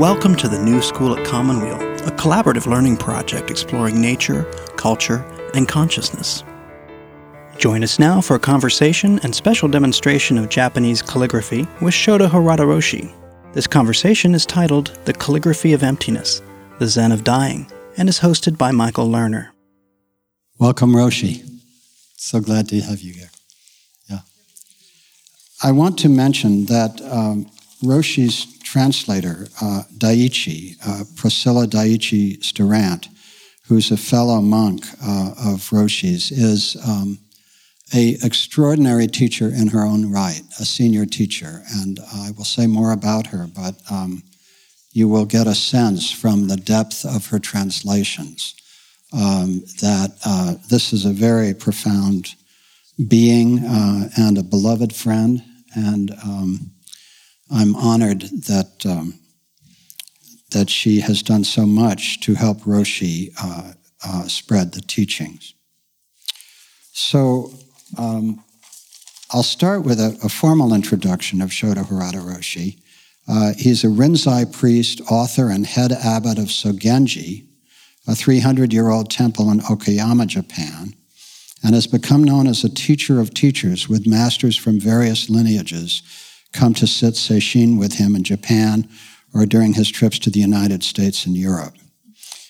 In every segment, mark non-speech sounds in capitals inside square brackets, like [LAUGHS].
Welcome to the New School at Commonweal, a collaborative learning project exploring nature, culture, and consciousness. Join us now for a conversation and special demonstration of Japanese calligraphy with Shodo Harada Roshi. This conversation is titled The Calligraphy of Emptiness, the Zen of Dying, and is hosted by Michael Lerner. Welcome, Roshi. So glad to have you here. Yeah. I want to mention that um, Roshi's translator, uh, Daichi, uh, Priscilla Daichi Storandt, who's a fellow monk uh, of Roshi's, is um, a extraordinary teacher in her own right, a senior teacher. And I will say more about her, but um, you will get a sense from the depth of her translations um, that uh, this is a very profound being uh, and a beloved friend. And um, I'm honored that um, that she has done so much to help Roshi uh, uh, spread the teachings. So um, I'll start with a, a, formal introduction of Shodo Harada Roshi. Uh, he's a Rinzai priest, author, and head abbot of Sogenji, a 300 year old temple in Okayama, Japan, and has become known as a teacher of teachers with masters from various lineages come to sit sesshin with him in Japan or during his trips to the United States and Europe.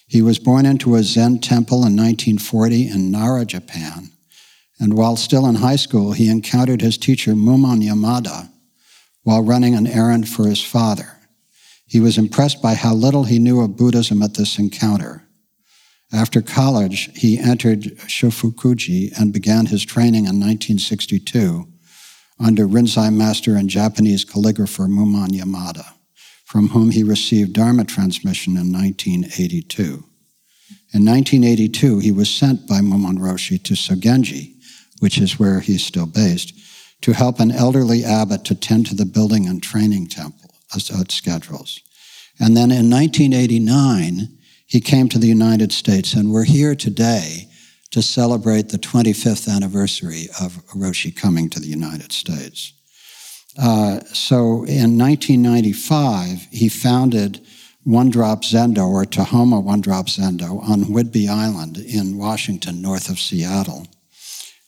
He was born into a Zen temple in 1940 in Nara, Japan, and while still in high school, he encountered his teacher Mumon Yamada while running an errand for his father. He was impressed by how little he knew of Buddhism at this encounter. After college, he entered Shofukuji and began his training in 1962 under Rinzai master and Japanese calligrapher Mumon Yamada, from whom he received Dharma transmission in 1982. In 1982, he was sent by Mumon Roshi to Sogenji, which is where he's still based, to help an elderly abbot to tend to the building and training temple uh, schedules. And then in 1989, he came to the United States, and we're here today to celebrate the 25th anniversary of Roshi coming to the United States. Uh, so in 1995, he founded One Drop Zendo, or Tahoma One Drop Zendo, on Whidbey Island in Washington, north of Seattle.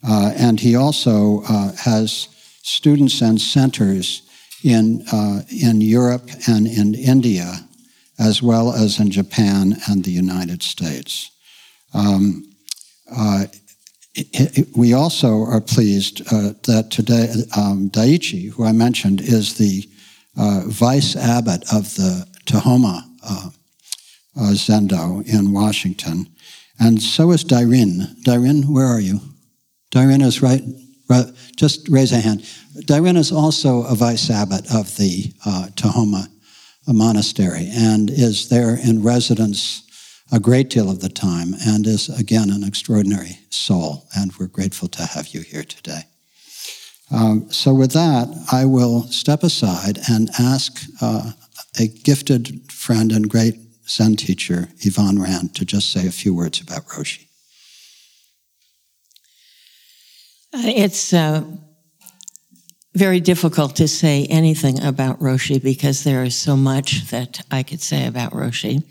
Uh, and he also uh, has students and centers in, uh, in Europe and in India, as well as in Japan and the United States. Um, uh, we also are pleased uh, that today um, who I mentioned, is the uh, vice abbot of the Tahoma Zendo in Washington, and so is Dairin. Dairin, where are you? Dairin is right. right just raise a hand. Dairin is also a vice abbot of the uh, Tahoma Monastery and is there in residence a great deal of the time and is, again, an extraordinary soul. And we're grateful to have you here today. Um, so, with that, I will step aside and ask uh, a gifted friend and great Zen teacher, Yvonne Rand, to just say a few words about Roshi. Uh, it's uh, very difficult to say anything about Roshi because there is so much that I could say about Roshi.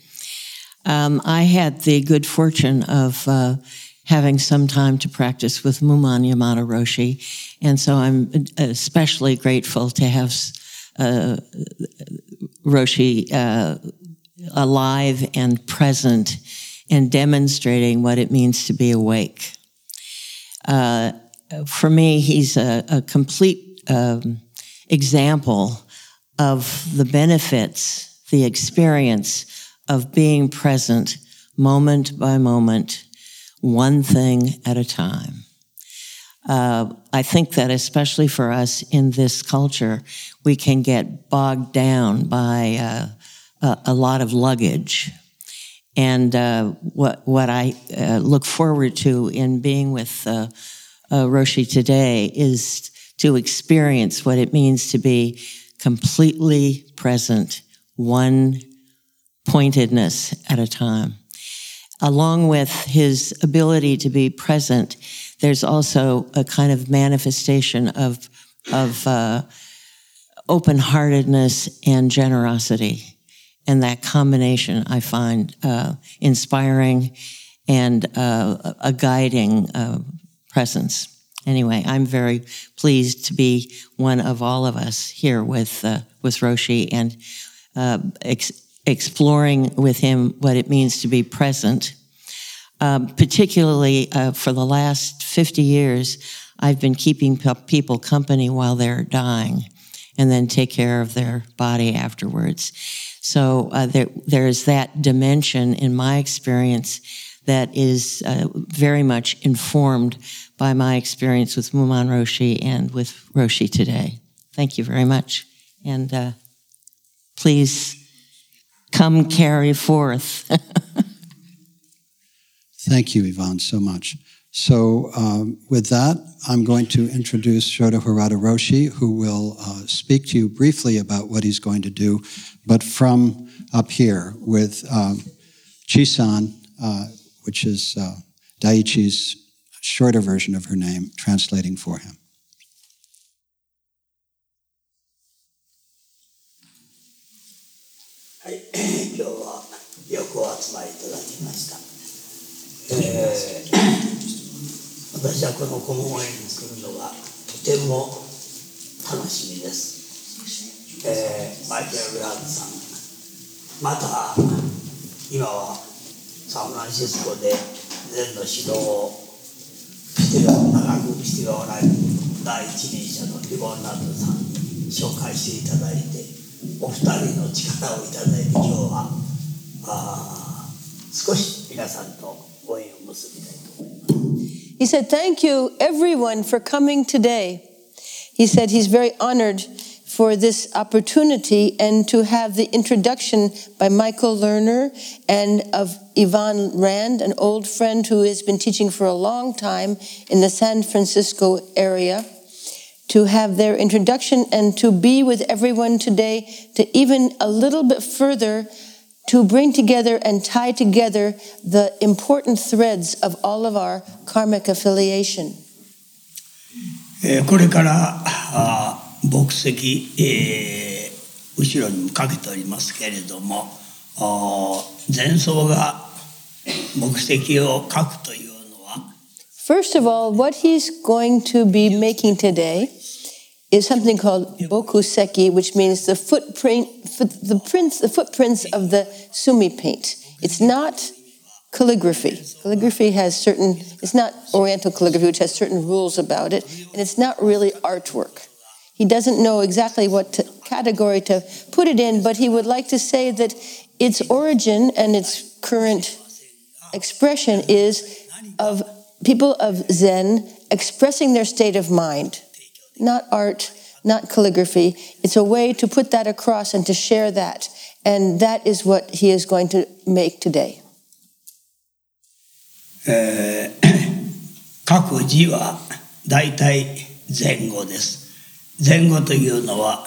Um, I had the good fortune of uh, having some time to practice with Mumon Yamada Roshi, and so I'm especially grateful to have uh, Roshi uh, alive and present and demonstrating what it means to be awake. Uh, for me, he's a, a complete um, example of the benefits, the experience of being present moment by moment, one thing at a time. Uh, I think that especially for us in this culture, we can get bogged down by uh, a, a, lot of luggage. And uh, what what I uh, look forward to in being with uh, uh, Roshi today is to experience what it means to be completely present, one pointedness at a time. Along with his ability to be present, there's also a kind of manifestation of, of uh, open heartedness and generosity. And that combination I find uh, inspiring and uh, a guiding uh, presence. Anyway, I'm very pleased to be one of all of us here with, uh, with Roshi and uh, ex- exploring with him what it means to be present. Um, particularly uh, for the last 50 years, I've been keeping people company while they're dying and then take care of their body afterwards. So uh, there, there's that dimension in my experience that is uh, very much informed by my experience with Mumon Roshi and with Roshi today. Thank you very much. And uh, please come carry forth. [LAUGHS] Thank you, Yvonne, so much. So, um, with that, I'm going to introduce Shodo Harada Roshi, who will uh, speak to you briefly about what he's going to do, but from up here with um, Chisan, uh, which is uh, Daiichi's shorter version of her name, translating for him. はい、[COUGHS] 今日はよくお集まりいただきました。えー、[COUGHS] 私はこの顧問園に来るのがとても楽しみです、えー、マイケル・ラーズさん。また今はサンフランシスコで禅の指導をして長くしておられる第一人者のリボン・ナットさんに紹介していただいてお二人の力をいただいて今日はあ少し皆さんと He said, Thank you, everyone, for coming today. He said he's very honored for this opportunity and to have the introduction by Michael Lerner and of Yvonne Rand, an old friend who has been teaching for a long time in the San Francisco area, to have their introduction and to be with everyone today to even a little bit further to bring together and tie together the important threads of all of our karmic affiliation. これから牧石、えー、後ろにもかけておりますけれども前奏が牧石を書くというのは First of all, what he's going to be making today is something called bokuseki, which means the footprint, the prints, the footprints of the sumi paint. It's not calligraphy. Calligraphy has certain. It's not Oriental calligraphy, which has certain rules about it, and it's not really artwork. He doesn't know exactly what to, category to put it in, but he would like to say that its origin and its current expression is of people of Zen expressing their state of mind not art, not calligraphy. It's a way to put that across and to share that. And that is what he is going to make today. えー、[COUGHS] 各字は大体前後です。前後というのは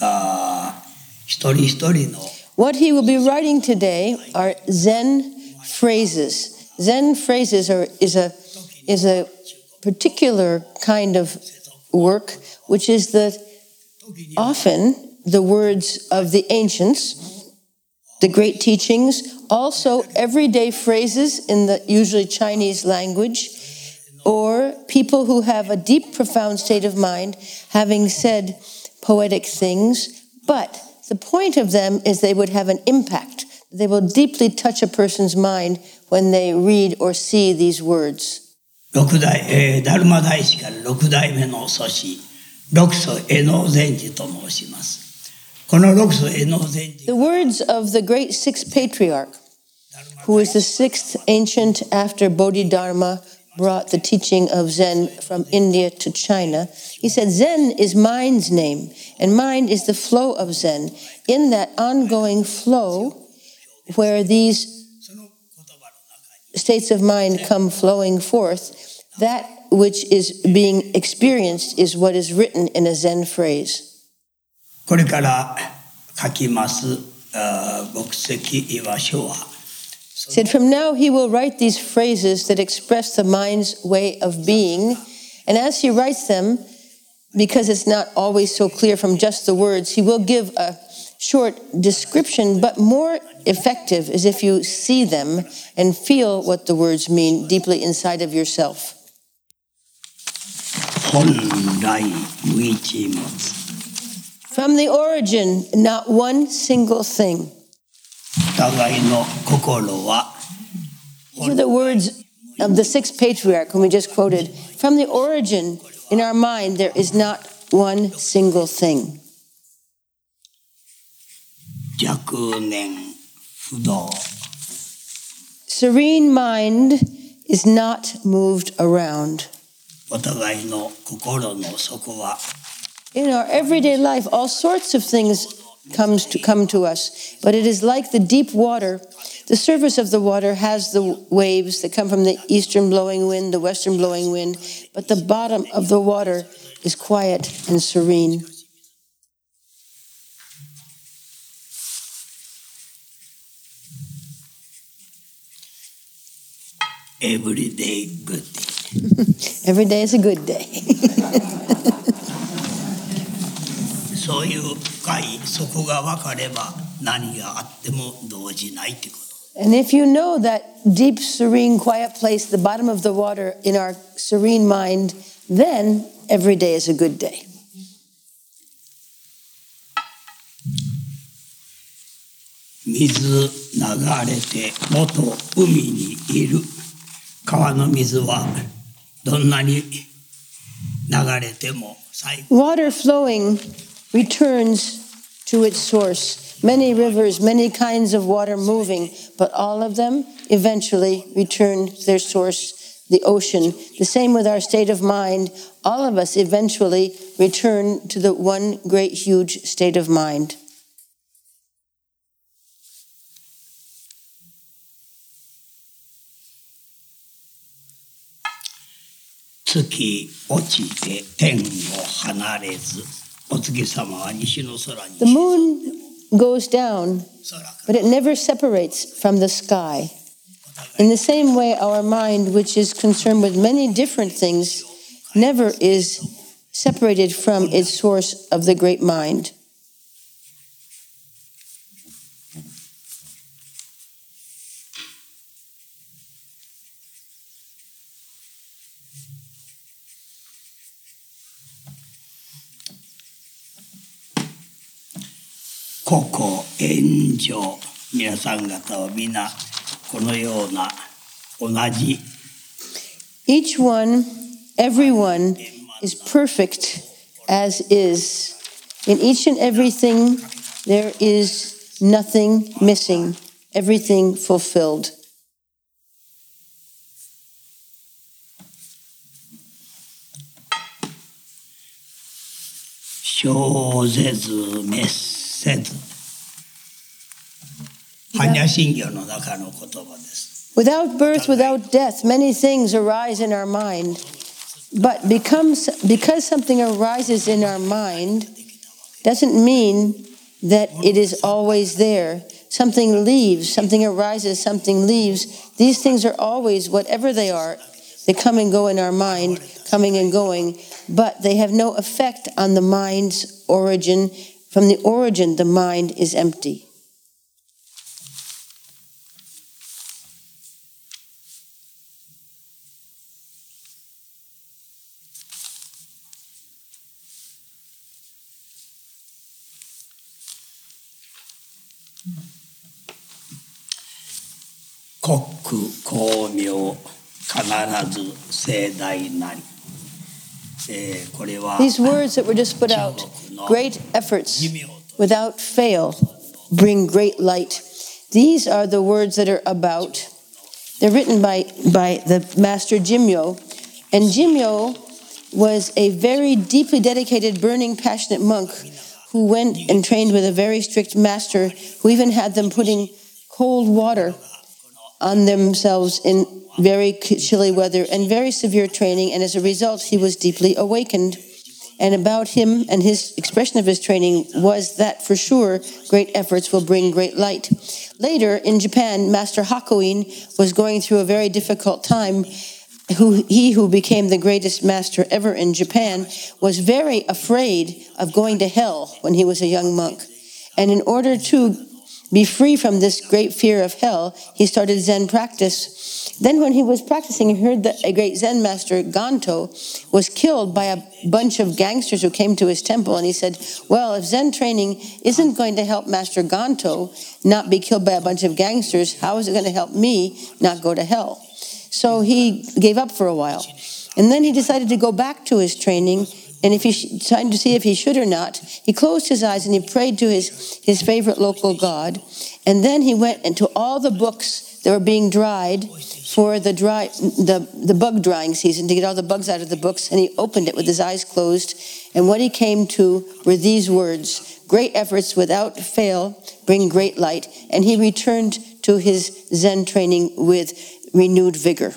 あ一人一人の What he will be writing today are Zen phrases. Zen phrases are, is, a, is a particular kind of work, which is that often the words of the ancients, the great teachings, also everyday phrases in the usually Chinese language, or people who have a deep, profound state of mind, having said poetic things, but the point of them is they would have an impact. They will deeply touch a person's mind when they read or see these words. 六代、えー、ダルマ大師から六代目の祖師六祖絵能禅師と申します。この六祖絵能禅師 The words of the great sixth patriarch, who is the sixth ancient after Bodhidharma brought the teaching of Zen from India to China. He said, Zen is mind's name, and mind is the flow of Zen. In that ongoing flow, where these states of mind come flowing forth, that which is being experienced is what is written in a Zen phrase. これから書きます牧石岩書は Said from now he will write these phrases that express the mind's way of being, and as he writes them, because it's not always so clear from just the words, he will give a short description, but more effective is if you see them and feel what the words mean deeply inside of yourself. 本来無一物 From the origin, not one single thing. お互いの心は These are the words of the sixth patriarch, whom we just quoted. From the origin, in our mind, there is not one single thing. 若年不動 Serene mind is not moved around. お互いの心の底は In our everyday life, all sorts of things comes to come to us, but it is like the deep water. The surface of the water has the waves that come from the eastern blowing wind, the western blowing wind, but the bottom of the water is quiet and serene. エブリデイグッディ Every day is a good day. そういう深い底が分かれば何があっても動じないってこと And if you know that deep, serene, quiet place, the bottom of the water in our serene mind, then every day is a good day. 水流れて元海にいる川の水はどんなに流れても最後 Water flowing returns to its source. Many rivers, many kinds of water moving, but all of them eventually return to their source, the ocean. The same with our state of mind. All of us eventually return to the one great, huge state of mind. 月落ちて天を離れずお月様は西の空に The moon goes down, 空か but it never separates from the sky. In the same way, our mind, which is concerned with many different things, never is separated from its source of the great mind. ここ炎上皆さん方は皆このような同じ Each one, everyone, is perfect as is. In each and everything, there is nothing missing, everything fulfilled. 生ぜず滅 せず般若心経の中の言葉です Without birth, without death, many things arise in our mind. But becomes, because something arises in our mind doesn't mean that it is always there. Something leaves, something arises, something leaves. These things are always, whatever they are, they come and go in our mind, coming and going, but they have no effect on the mind's origin. From the origin, the mind is empty. 国公明必ず盛大なり、えーこれは these words that were just put out, great efforts without fail bring great light. These are the words that are about. They're written by, by the master Jimyo. And Jimyo was a very deeply dedicated, burning, passionate monk who went and trained with a very strict master who even had them putting cold water on themselves in very chilly weather and very severe training. And as a result, he was deeply awakened. And about him and his expression of his training was that for sure great efforts will bring great light. Later in Japan, Master Hakuin was going through a very difficult time. Who, he who became the greatest master ever in Japan was very afraid of going to hell when he was a young monk. And in order to be free from this great fear of hell, he started Zen practice. Then, when he was practicing, he heard that a great Zen master, Ganto, was killed by a bunch of gangsters who came to his temple. And he said, Well, if Zen training isn't going to help Master Ganto not be killed by a bunch of gangsters, how is it going to help me not go to hell? So he gave up for a while. And then he decided to go back to his training and if he trying to see if he should or not, he closed his eyes and he prayed to his, his favorite local god. And then he went into all the books that were being dried for the dry the, the bug drying season to get all the bugs out of the books, and he opened it with his eyes closed. And what he came to were these words Great efforts without fail bring great light. And he returned to his Zen training with renewed vigor.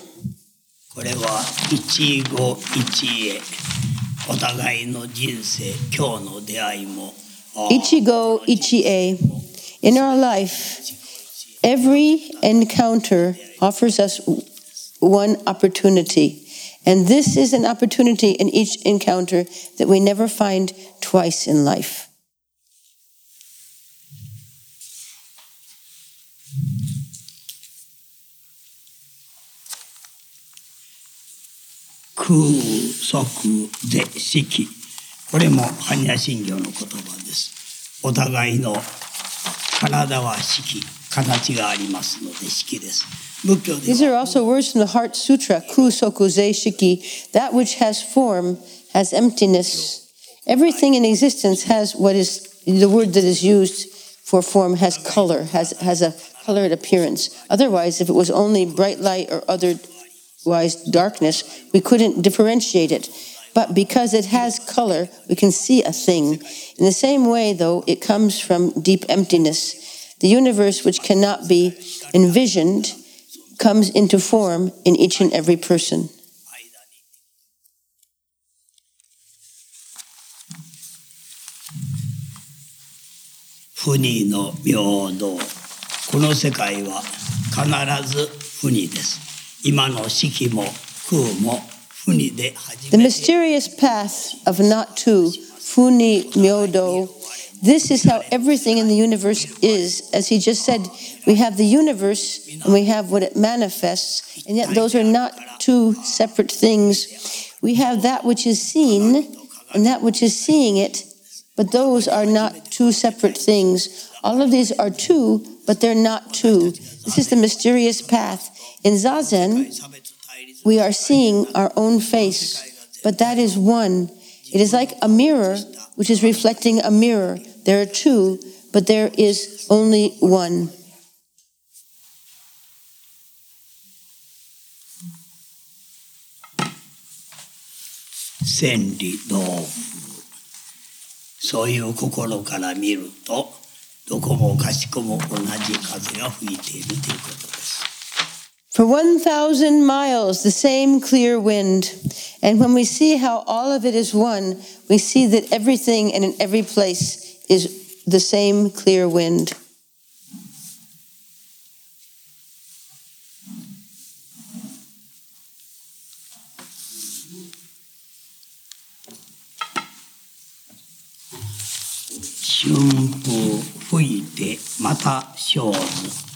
これは一期一会 お互いの人生今日の出会いも Ichigo Ichie. In our life, every encounter offers us one opportunity. And this is an opportunity in each encounter that we never find twice in life. 空即是式これも般若心経の言葉ですお互いの体は式形がありますので式です仏教で These are also words from the Heart Sutra, Kusoku Zei Shiki. That which has form has emptiness. Everything in existence has what is the word that is used for form has color, has, has a colored appearance. Otherwise, if it was only bright light or otherwise darkness, we couldn't differentiate it. But because it has color, we can see a thing. In the same way, though, it comes from deep emptiness. The universe, which cannot be envisioned, comes into form in each and every person. 不二の平等この世界は必ず不二です the mysterious path of Natu, Funi Myodo. This is how everything in the universe is. As he just said, we have the universe and we have what it manifests, and yet those are not two separate things. We have that which is seen and that which is seeing it, but those are not two separate things. All of these are two, but they're not two. This is the mysterious path. In Zazen, we are seeing our own face, but that is one. It is like a mirror which is reflecting a mirror. There are two, but there is only one. 千里同風そういう心から見るとどこもかしこも同じ風が吹いているということです。 For 1,000 miles, the same clear wind. And when we see how all of it is one, we see that everything and in every place is the same clear wind. 春風吹いてまた生ず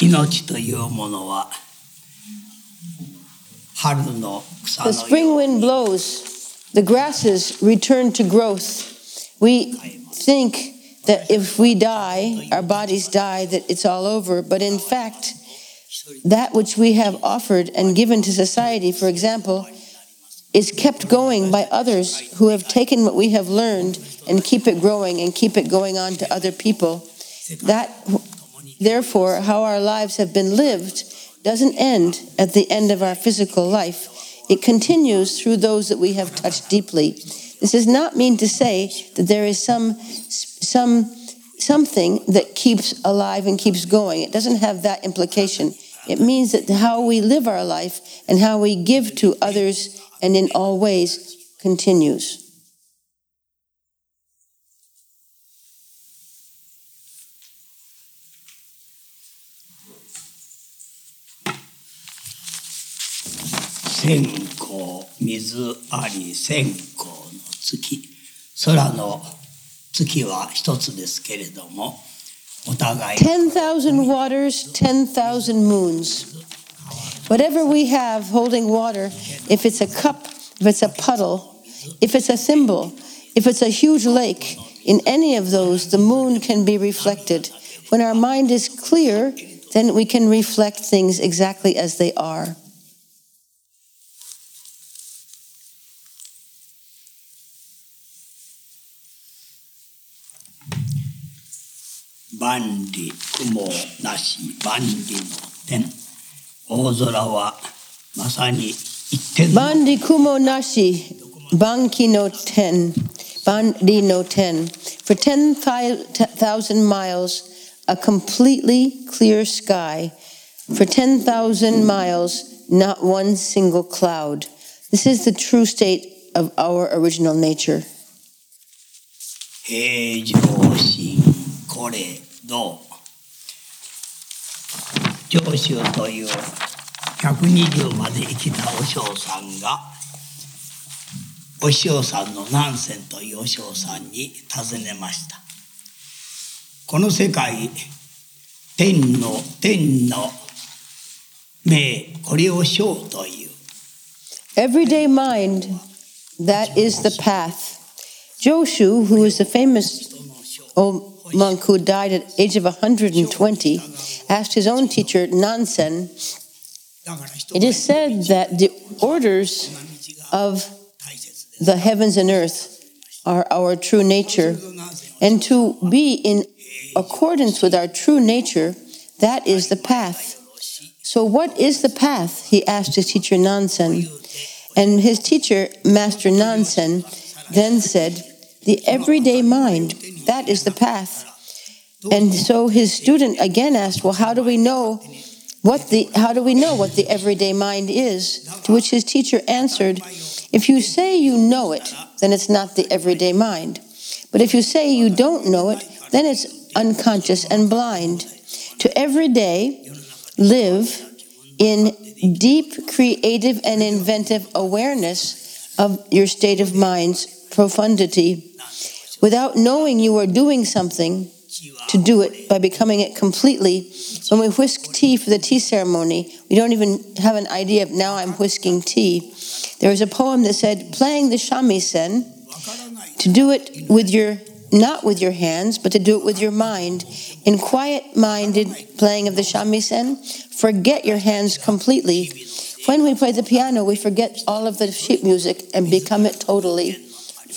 命というものは春の草 The のよ spring う wind blows, the grasses return to growth. We think that if we die, our bodies die, that it's all over. But in fact, that which we have offered and given to society, for example, is kept going by others who have taken what we have learned and keep it growing and keep it going on to other people. That, therefore, how our lives have been lived doesn't end at the end of our physical life. It continues through those that we have touched deeply. This does not mean to say that there is some some something that keeps alive and keeps going. It doesn't have that implication. It means that how we live our life and how we give to others and in all ways continues. 線香水あり線香の月空の 月は一つですけれどもお互い10,000 waters, 10,000 moons. Whatever we have holding water, if it's a cup, if it's a puddle, if it's a thimble, if it's a huge lake, in any of those, the moon can be reflected. When our mind is clear, then we can reflect things exactly as they are. 万里雲なし万里の天大空はまさに一点の Bandi kumo nashi, banki no ten, bandi no ten. For 10,000 miles, a completely clear sky. For 10,000 miles, not one single cloud. This is the true state of our original nature. 平常心これ どう上州という120まで生きたお嬢さんがお師匠さんの南泉というお師匠さんに尋ねました。この世界天の天の命これを章という。Everyday mind, that is the path. Joshu, who is the famous old monk who died at age of 120 asked his own teacher, Nansen, it is said that the orders of the heavens and earth are our true nature. And to be in accordance with our true nature, that is the path. So, what is the path? He asked his teacher Nansen. And his teacher, Master Nansen, then said, The everyday mind that is the path. And so his student again asked, Well, how do we know what the how do we know what the everyday mind is? To which his teacher answered, If you say you know it, then it's not the everyday mind. But if you say you don't know it, then it's unconscious and blind. To every day live in deep creative and inventive awareness of your state of mind's profundity. Without knowing you are doing something, to do it by becoming it completely. When we whisk tea for the tea ceremony, we don't even have an idea of now I'm whisking tea. There was a poem that said, playing the shamisen, to do it with your not with your hands, but to do it with your mind. In quiet-minded playing of the shamisen, forget your hands completely. When we play the piano, we forget all of the sheet music and become it totally.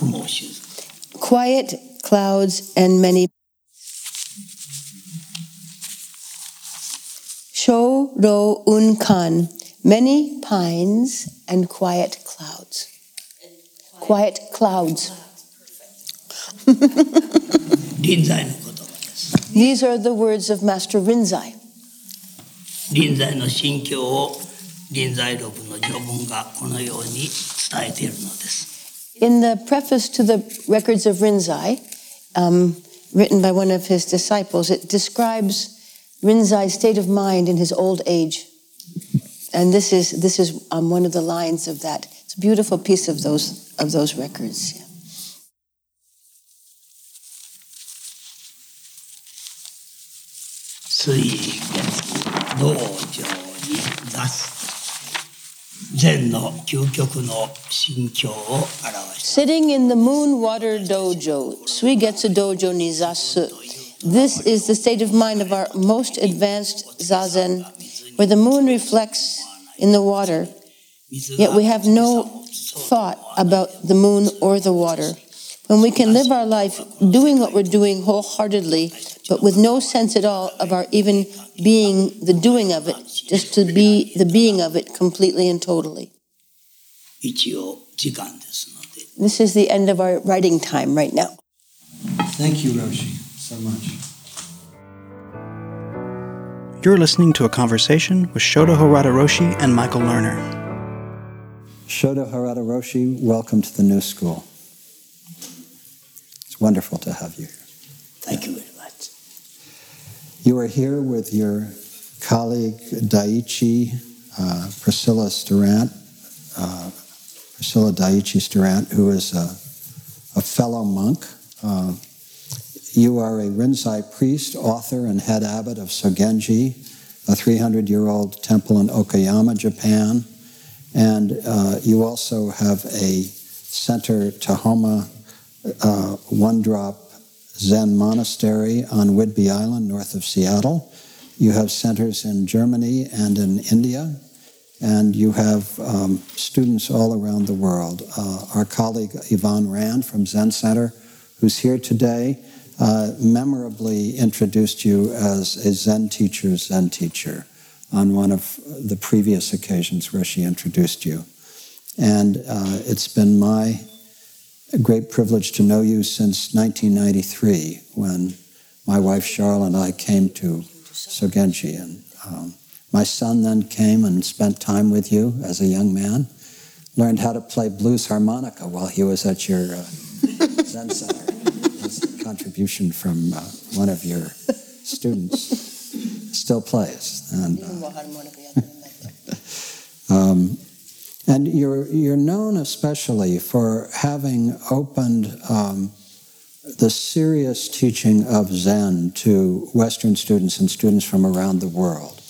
雲静か Quiet clouds and many. Shodo Unkan, many pines and quiet clouds. Quiet clouds. [LAUGHS] 臨在の言葉です。 These are the words of Master Rinzai. 臨在の心境を臨在録の序文がこのように伝えているのです。 in the preface to the Records of Rinzai, um, written by one of his disciples, it describes Rinzai's state of mind in his old age. And this is, this is um, one of the lines of that. It's a beautiful piece of those, of those records. Yeah. 禅の究極の心境を表した Sitting in the moon water dojo, Suigetsu dojo ni zasu. This is the state of mind of our most advanced zazen, where the moon reflects in the water, 水 yet が we have no thought about the moon or the water. When we can live our life doing what we're doing wholeheartedly, but with no sense at all of our even being the doing of it, just to be the being of it completely and totally. This is the end of our writing time right now. Thank you, Roshi, so much. You're listening to a conversation with Shodo Harada Roshi and Michael Lerner. Shodo Harada Roshi, welcome to the new school. It's wonderful to have you here. Thank you very much. You are here with your colleague Daiichi, uh, Priscilla Storandt, uh, Priscilla Daiichi Storandt, who is a, a fellow monk. Uh, you are a Rinzai priest, author, and head abbot of Sogenji, a 300 year old temple in Okayama, Japan. And uh, you also have a center, Tahoma uh, One Drop Zen Monastery on Whidbey Island, north of Seattle. You have centers in Germany and in India, and you have um, students all around the world. Uh, our colleague Yvonne Rand from Zen Center, who's here today, uh, memorably introduced you as a Zen teacher, Zen teacher, on one of the previous occasions where she introduced you. And uh, it's been my great privilege to know you since 1993 when my wife Charlotte and I came to Sogenji. And um, my son then came and spent time with you as a young man, learned how to play blues harmonica while he was at your uh, Zen Center. His contribution from uh, one of your students still plays. And, uh, [LAUGHS] um, and you're, you're known especially for having opened um, the serious teaching of Zen to Western students and students from around the world.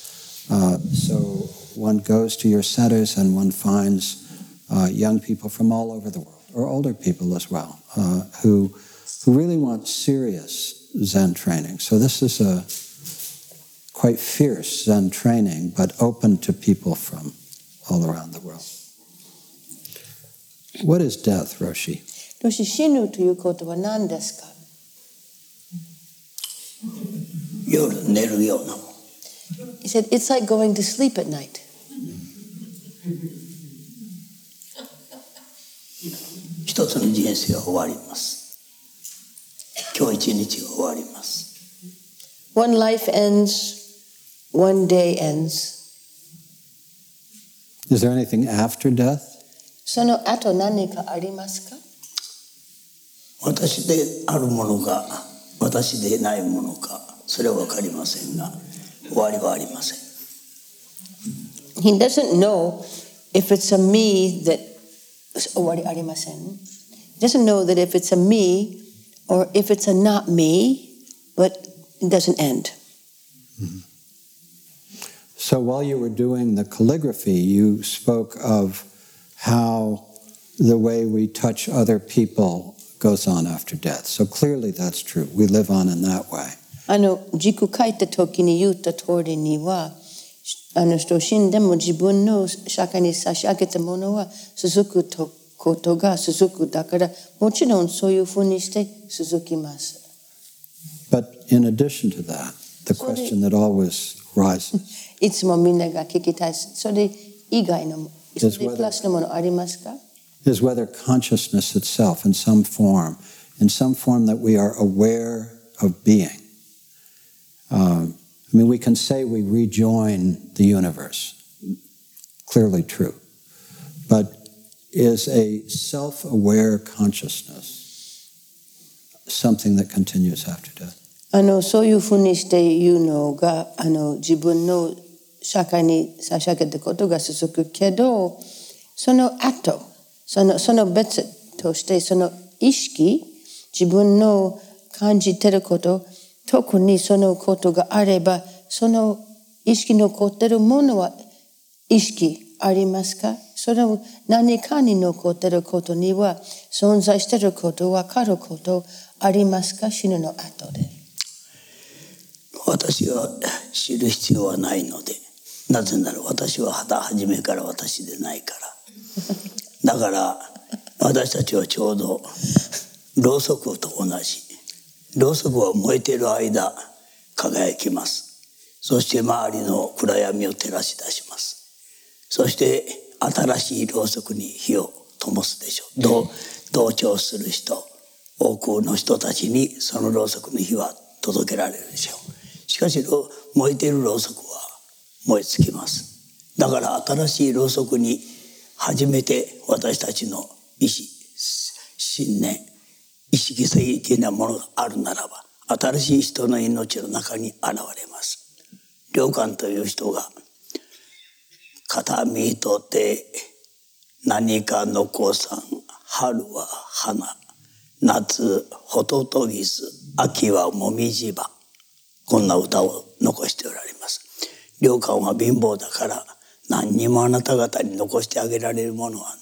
Uh, so one goes to your centers and one finds uh, young people from all over the world, or older people as well, uh, who, who really want serious Zen training. So this is a quite fierce Zen training, but open to people from all around the world. What is death, Roshi? ロシ死ぬということは何ですか夜寝るようなもん He said, It's like going to sleep at night. 一つの人生は終わります今日一日が終わります One life ends, one day ends. Is there anything after death? その後何かありますか私であるものか私でないものかそれは分かりませんが終わりはありません He doesn't know if it's a me that 終わりありません He doesn't know that if it's a me or if it's a not me, but it doesn't end. So while you were doing the calligraphy, you spoke of how the way we touch other people goes on after death. So clearly that's true. We live on in that way. あの軸書いた時に言った通りにはあの人死んでも自分の社会に差し上げたものは続くとことが続くだからもちろんそういうふうにして続きます But in addition to that, the So the- question that always rises [LAUGHS] いつもみんなが聞きたいそれ以外のそ Is れ whether- プラスのものありますか is whether consciousness itself, in some form, in some form that we are aware of being. Um, I mean, we can say we rejoin the universe, clearly true. But is a self aware consciousness something that continues after death? あのそういうふうにして言うのがあの自分の社会に差し上げたことが続くけどその後 そのその別としてその意識自分の感じてること特にそのことがあればその意識の残ってるものは意識ありますか？それを何かに残ってることには存在してること分かることありますか？死ぬの後で。私が知る必要はないのでなぜなら私は初めから私でないから [LAUGHS] だから私たちはちょうどろうそくと同じ。ろうそくは燃えている間輝きます。そして周りの暗闇を照らし出します。そして新しいろうそくに火を灯すでしょう。同同調する人多くの人たちにそのろうそくの火は届けられるでしょう。しかし燃えているろうそくは燃え尽きます。だから新しいろうそくに初めて私たちの意志信念意識的なものがあるならば新しい人の命の中に現れます。良寛という人が片身とて何か残さん春は花夏ホトトギス秋はもみじ葉。こんな歌を残しておられます。良寛は貧乏だから何にもあなた方に残してあげられるものはない。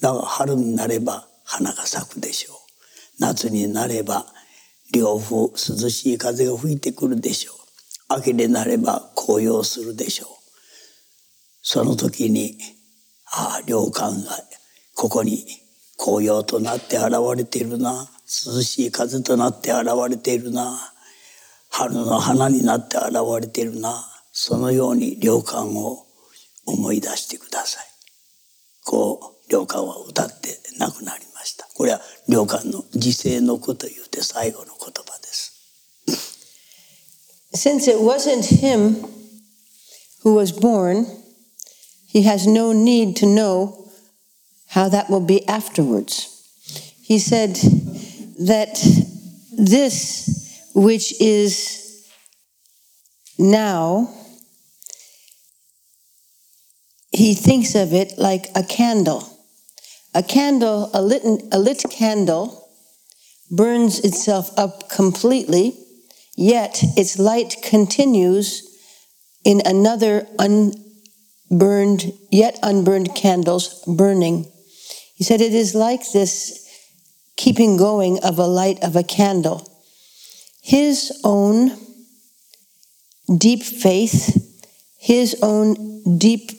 だが春になれば花が咲くでしょう。夏になれば涼風涼しい風が吹いてくるでしょう。秋になれば紅葉するでしょう。その時にああ良寛がここに紅葉となって現れているな。涼しい風となって現れているな。春の花になって現れているな。そのように良寛を思い出してくださいこう良寛は歌って亡くなりましたこれは良寛の時世の句というて最後の言葉です Since it wasn't him who was born, he has no need to know how that will be afterwards. He said that this, which is now, he thinks of it like a candle. A candle, a lit, a lit candle, burns itself up completely, yet its light continues in another unburned, yet unburned candles burning. He said it is like this keeping going of a light of a candle. His own deep faith, his own deep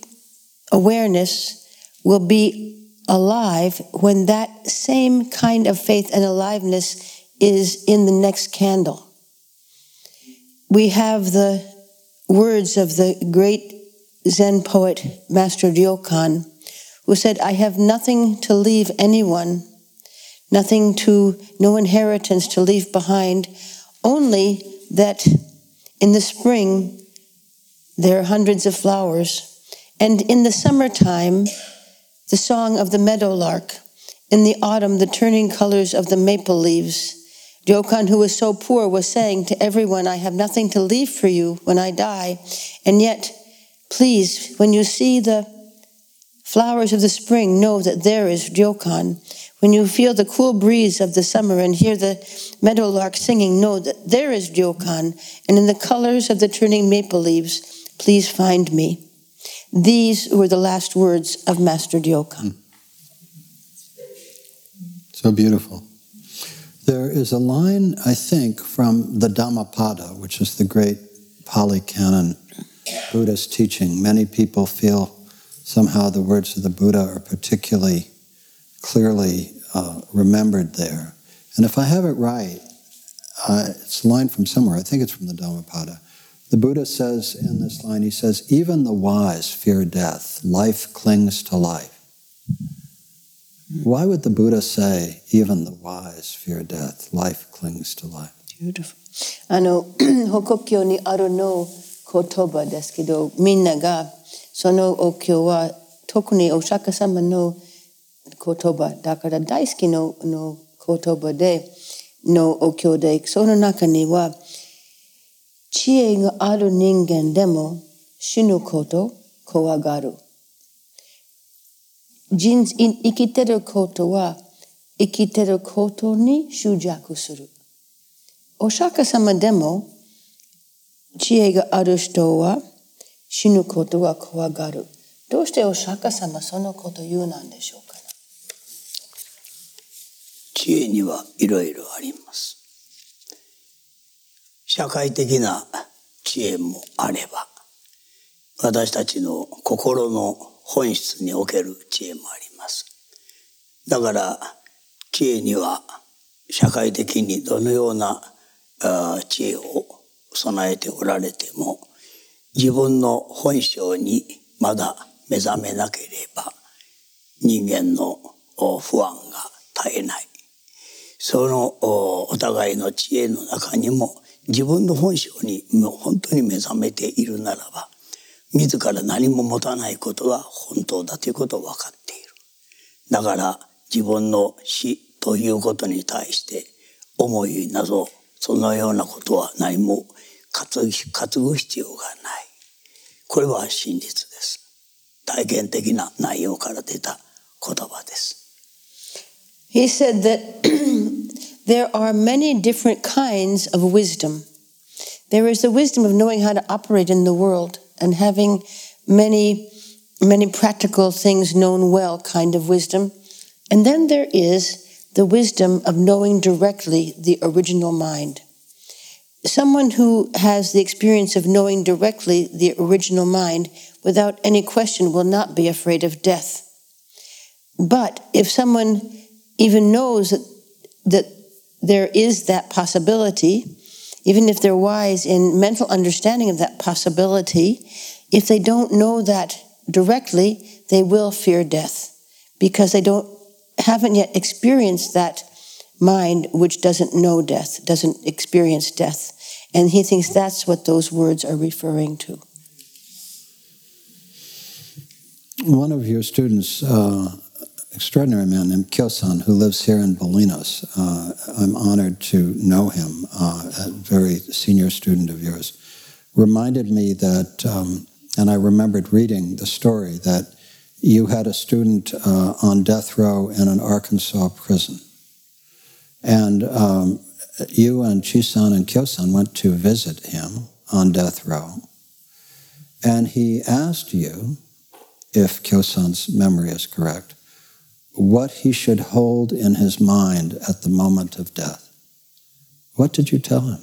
awareness will be alive when that same kind of faith and aliveness is in the next candle. We have the words of the great Zen poet, Master Ryokan, who said, I have nothing to leave anyone, nothing to, no inheritance to leave behind, only that in the spring there are hundreds of flowers, and in the summertime, the song of the meadowlark, in the autumn, the turning colors of the maple leaves. Ryokan, who was so poor, was saying to everyone, I have nothing to leave for you when I die. And yet, please, when you see the flowers of the spring, know that there is Ryokan. When you feel the cool breeze of the summer and hear the meadowlark singing, know that there is Ryokan. And in the colors of the turning maple leaves, please find me. These were the last words of Master Ryokan. So beautiful. There is a line, I think, from the Dhammapada, which is the great Pali Canon Buddhist teaching. Many people feel somehow the words of the Buddha are particularly clearly uh, remembered there. And if I have it right, uh, it's a line from somewhere, I think it's from the Dhammapada. The Buddha says in this line, he says, Even the wise fear death, life clings to life. Why would the Buddha say, even the wise fear death, life clings to life? Beautiful. あの、法国教にあるの言葉ですけど、みんながそのお経は特にお釈迦様の言葉だから大好きのの言葉でのお経でその中には [CLEARS THROAT] 知恵がある人間でも死ぬこと怖がる人生きてることは生きてることに執着するお釈迦様でも知恵がある人は死ぬことは怖がる。どうしてお釈迦様そのこと言うなんでしょうか？知恵にはいろいろあります。社会的な知恵もあれば、私たちの心の本質における知恵もあります。だから知恵には社会的にどのような知恵を備えておられても自分の本性にまだ目覚めなければ人間の不安が絶えない。そのお互いの知恵の中にも自分の本性にもう本当に目覚めているならば自ら何も持たないことが本当だということを分かっている。だから自分の死ということに対して思いなどそのようなことは何も担ぐ必要がない。これは真実です。体験的な内容から出た言葉です。He said that [CLEARS THROAT] there are many different kinds of wisdom. There is the wisdom of knowing how to operate in the world and having many, many practical things known well kind of wisdom. And then there is the wisdom of knowing directly the original mind. Someone who has the experience of knowing directly the original mind without any question will not be afraid of death. But if someone even knows that, that there is that possibility, even if they're wise in mental understanding of that possibility, if they don't know that directly, they will fear death because they don't haven't yet experienced that mind which doesn't know death, doesn't experience death. And he thinks that's what those words are referring to. One of your students, uh, extraordinary man named Kyosan, who lives here in Bolinas, uh, I'm honored to know him, uh, a very senior student of yours, reminded me that, um, and I remembered reading the story, that you had a student uh, on death row in an Arkansas prison. And um, you and Chisan and Kyosan went to visit him on death row. And he asked you, if Kyosan's memory is correct, what he should hold in his mind at the moment of death. What did you tell him?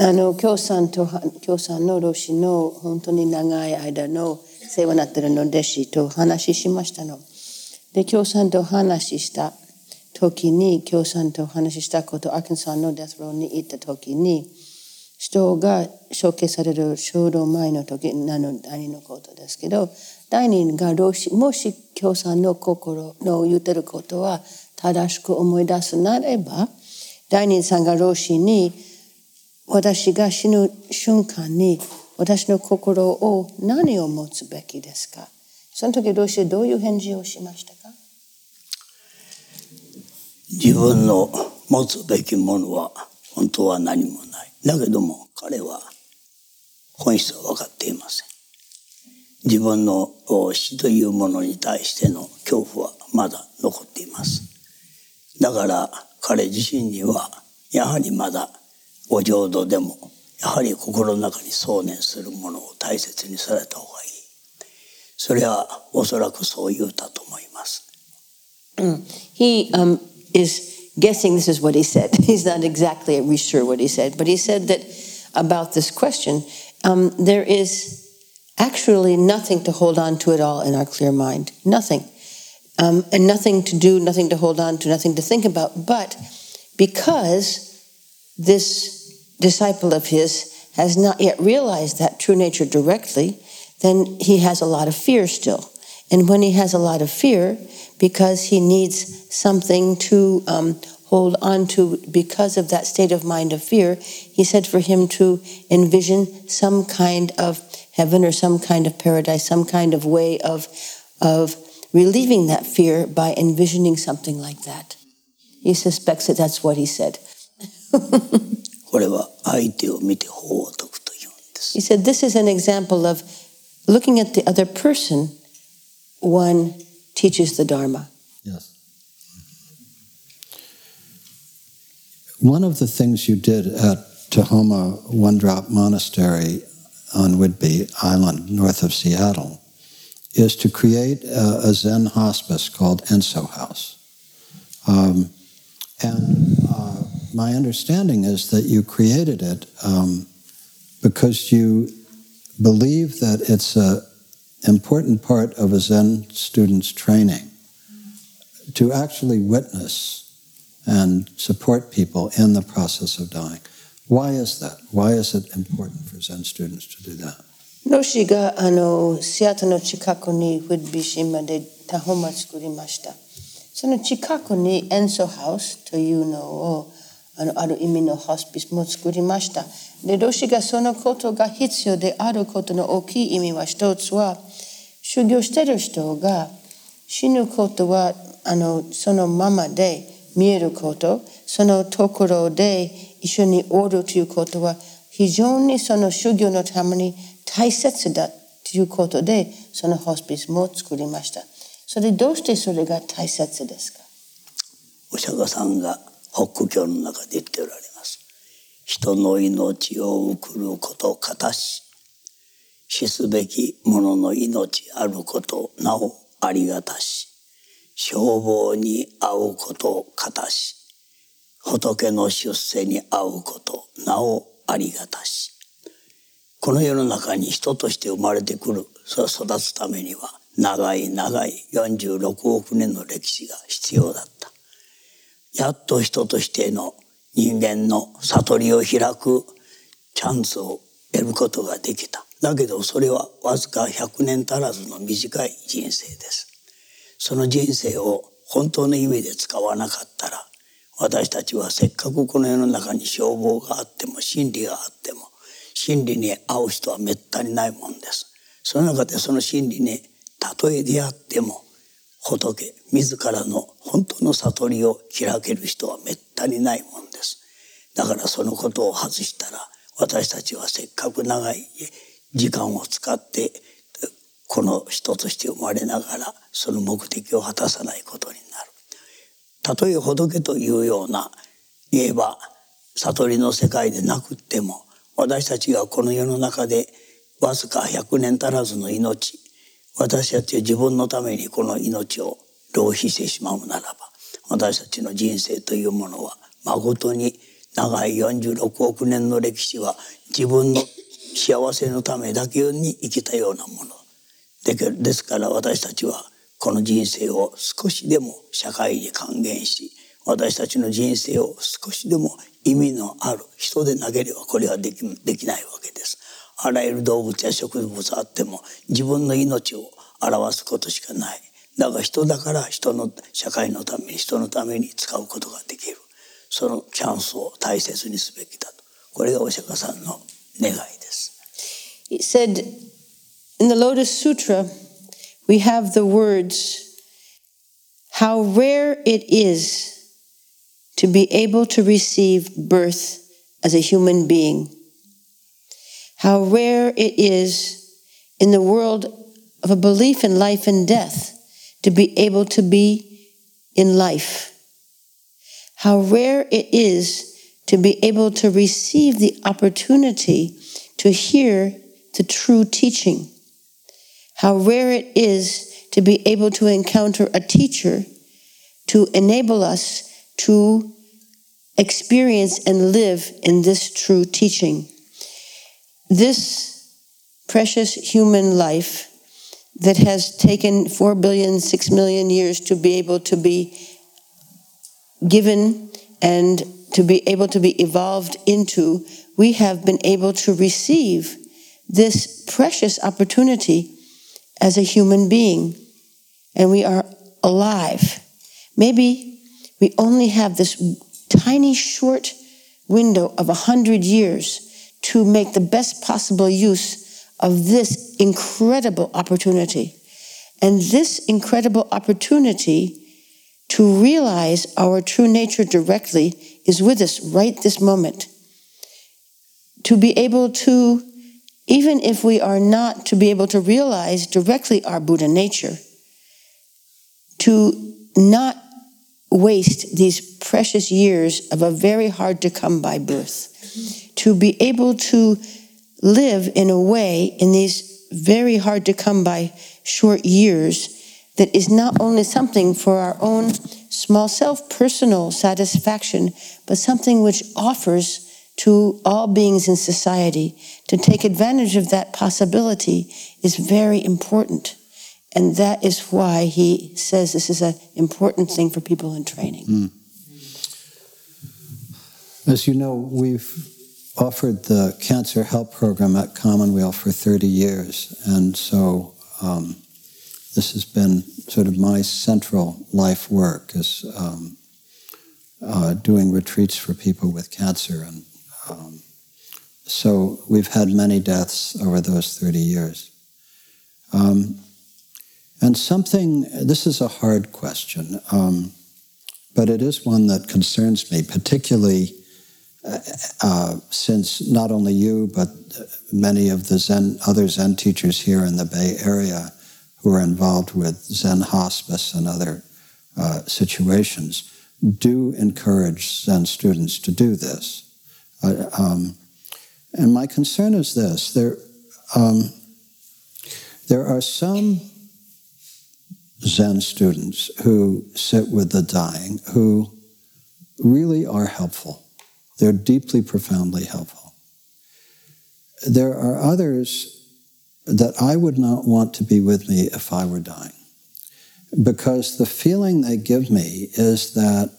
あの京さんと京さんの老師の本当に長い間の世話になってるの弟子と話しましたの。で京さんと話した時に京さんと話したことアキンさんのデスローに行った時に人が処刑される衝動前の時なの第二のことですけど第二が老師もし京さんの心の言ってることは正しく思い出すなれば第二さんが老師に私が死ぬ瞬間に私の心を何を持つべきですか？その時どうしてどういう返事をしましたか？自分の持つべきものは本当は何もない。だけども彼は本質は分かっていません。自分の死というものに対しての恐怖はまだ残っています。だから彼自身にはやはりまだお浄土でもやはり心の中に想念するものを大切にされた方がいい。それはおそらくそう言うたと思います。He、um, is guessing this is what he said. He's not exactly sure what he said, but he said that about this question, um, there is actually nothing to hold on to at all in our clear mind. Nothing. Um, and nothing to do, nothing to hold on to, nothing to think about. But because this disciple of his has not yet realized that true nature directly, then he has a lot of fear still. And when he has a lot of fear, because he needs something to um, hold on to because of that state of mind of fear, he said for him to envision some kind of heaven or some kind of paradise, some kind of way of, of relieving that fear by envisioning something like that. He suspects that that's what he said. [LAUGHS] He said this is an example of looking at the other person, one teaches the Dharma. Yes. One of the things you did at Tahoma One Drop Monastery on Whidbey Island, north of Seattle, is to create a, a Zen hospice called Enso House. Um, and uh, my understanding is that you created it um, because you believe that it's an important part of a Zen student's training to actually witness and support people in the process of dying. Why is that? Why is it important for Zen students to do that? ロシがあのシアトルの近くにウッビシまでタホマ作りました。その近くに演奏ハウスというのをあのある意味のホスピスも作りました。で、ロシがそのことが必要であることの大きい意味は一つは、修行してる人が死ぬことはあのそのままで見えること、そのところで一緒におるということは非常にその修行のために大切だということで、そのホスピスも作りました。それどうしてそれが大切ですか？お釈迦さんが北教の中で言っておられます。人の命を送ることかたし、死すべき者の命あることなおありがたし、消防に会うことかたし、仏の出世に会うことなおありがたし。この世の中に人として生まれてくるそ、育つためには、長い長い46億年の歴史が必要だった。やっと人としての人間の悟りを開くチャンスを得ることができた。だけどそれはわずか100年足らずの短い人生です。その人生を本当の意味で使わなかったら私たちはせっかくこの世の中に消防があっても真理があっても真理に会う人はめったにないもんです。その中でその真理にたとえ出会っても仏自らの本当の悟りを開ける人はめったにないもんです。だからそのことを外したら私たちはせっかく長い時間を使ってこの人として生まれながらその目的を果たさないことになる。たとえ仏というような言えば悟りの世界でなくっても私たちがこの世の中でわずか100年足らずの命私たちは自分のためにこの命を浪費してしまうならば私たちの人生というものは誠に長い46億年の歴史は自分の幸せのためだけに生きたようなもの。ですから私たちはこの人生を少しでも社会に還元し私たちの人生を少しでも意味のある人でなければこれはできできないわけです。あらゆる動物や植物あっても自分の命を表すことしかない。だが人だから人の社会のために人のために使うことができる。そのチャンスを大切にすべきだと。これがお釈迦さんの願いです。He said, in the Lotus Sutra, we have the words, how rare it is to be able to receive birth as a human being. how rare it is in the world of a belief in life and death to be able to be in life. How rare it is to be able to receive the opportunity to hear the true teaching. How rare it is to be able to encounter a teacher to enable us to experience and live in this true teaching. This precious human life that has taken 4 billion, 6 million years to be able to be given and to be able to be evolved into, we have been able to receive this precious opportunity as a human being. And we are alive. Maybe we only have this tiny short window of a hundred years to make the best possible use of this incredible opportunity. And this incredible opportunity to realize our true nature directly is with us right this moment. To be able to, even if we are not to be able to realize directly our Buddha nature, to not waste these precious years of a very hard to come by birth to be able to live in a way in these very hard to come by short years that is not only something for our own small self personal satisfaction, but something which offers to all beings in society. To take advantage of that possibility is very important. And that is why he says this is an important thing for people in training. Mm. As you know, we've offered the cancer help program at Commonweal for 30 years. And so um, this has been sort of my central life work is um, uh, doing retreats for people with cancer. And um, so we've had many deaths over those 30 years. Um, and something, this is a hard question, um, but it is one that concerns me, particularly uh, uh, since not only you, but many of the Zen, other Zen teachers here in the Bay Area who are involved with Zen hospice and other uh, situations do encourage Zen students to do this. Uh, um, and my concern is this there, um, there are some Zen students who sit with the dying who really are helpful. They're deeply, profoundly helpful. There are others that I would not want to be with me if I were dying. Because the feeling they give me is that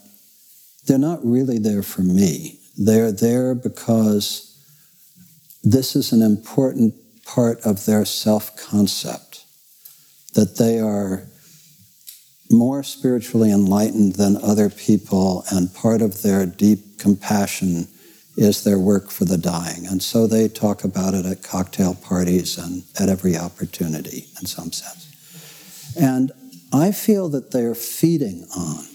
they're not really there for me. They're there because this is an important part of their self concept, that they are more spiritually enlightened than other people, and part of their deep compassion is their work for the dying. And so they talk about it at cocktail parties and at every opportunity, in some sense. And I feel that they're feeding on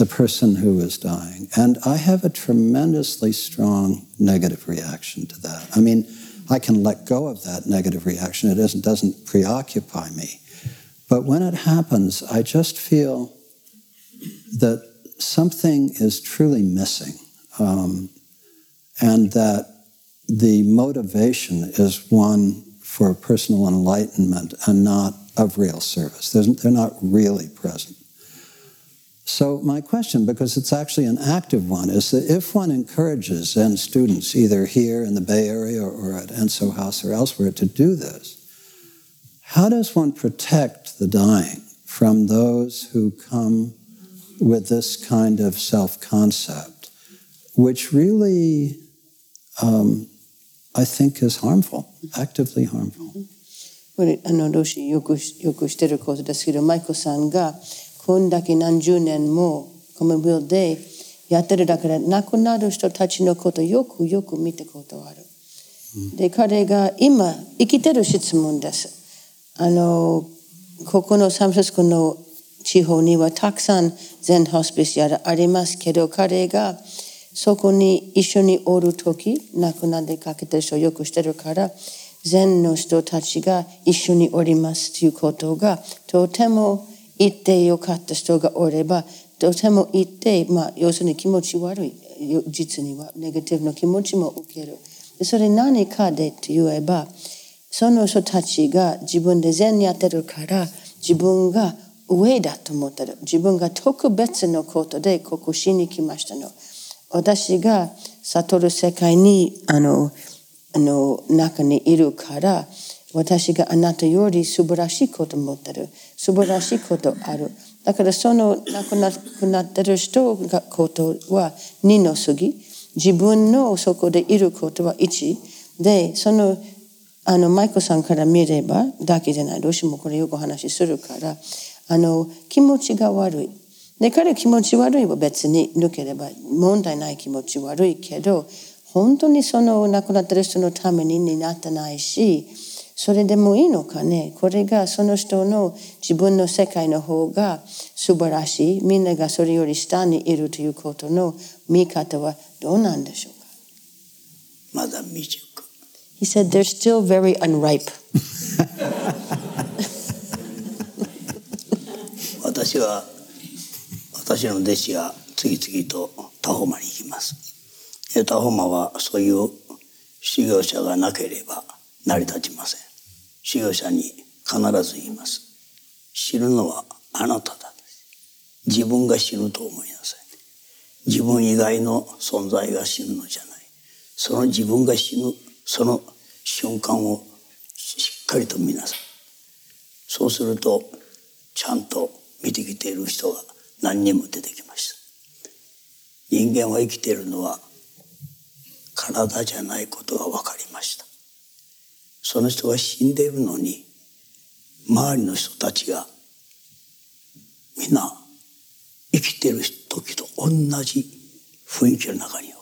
the person who is dying. And I have a tremendously strong negative reaction to that. I mean, I can let go of that negative reaction, it doesn't, doesn't preoccupy me. But when it happens, I just feel that something is truly missing. Um, and that the motivation is one for personal enlightenment and not of real service. They're not really present. So, my question, because it's actually an active one, is that if one encourages Zen students, either here in the Bay Area or at Enso House or elsewhere, to do this, how does one protect the dying from those who come with this kind of self concept, which really, um, I think, is harmful, actively harmful? これあのロシよくよくしてることですけどマイコさんが こんだけ何十年もこの病でやってるだから亡くなる人たちのことよくよく見たことある。で彼が今生きてる質問です。あのここのサンフランシスコの地方にはたくさん全ホスピスやありますけど彼がそこに一緒におる時亡くなってかけてる人よくしてるから全の人たちが一緒におりますということがとても言ってよかった人がおればとても言って、まあ、要するに気持ち悪い実にはネガティブな気持ちも受ける。それ何かでと言えばその人たちが自分で善にやってるから自分が上だと思ってる。自分が特別のことでここしに来ましたの。私が悟る世界にあのあの中にいるから私があなたより素晴らしいこと持ってる。素晴らしいことある。だからその亡くなってる人がことは2の次。自分のそこでいることは1でそのあのマイコさんから見ればだけじゃない。どうしてもこれよくお話しするからあの気持ちが悪い。で彼気持ち悪いは別に抜ければ問題ない気持ち悪いけど本当にその亡くなってる人のためにになってないし、それでもいいのかね？これがその人の自分の世界の方が素晴らしい。みんながそれより下にいるということの見方はどうなんでしょうか？まだ未熟。He said they're still very unripe. [LAUGHS] 私は私の弟子が次々とタホマに行きます。タホマはそういう修行者がなければ成り立ちません修行者に必ず言います。死ぬのはあなただ。自分が死ぬと思いなさい。自分以外の存在が死ぬのじゃない。その自分が死ぬその瞬間をしっかりと見なさい。そうするとちゃんと見てきている人が何人も出てきました。人間は生きているのは体じゃないことが分かりました。その人が死んでいるのに周りの人たちがみんな生きてる時と同じ雰囲気の中におる。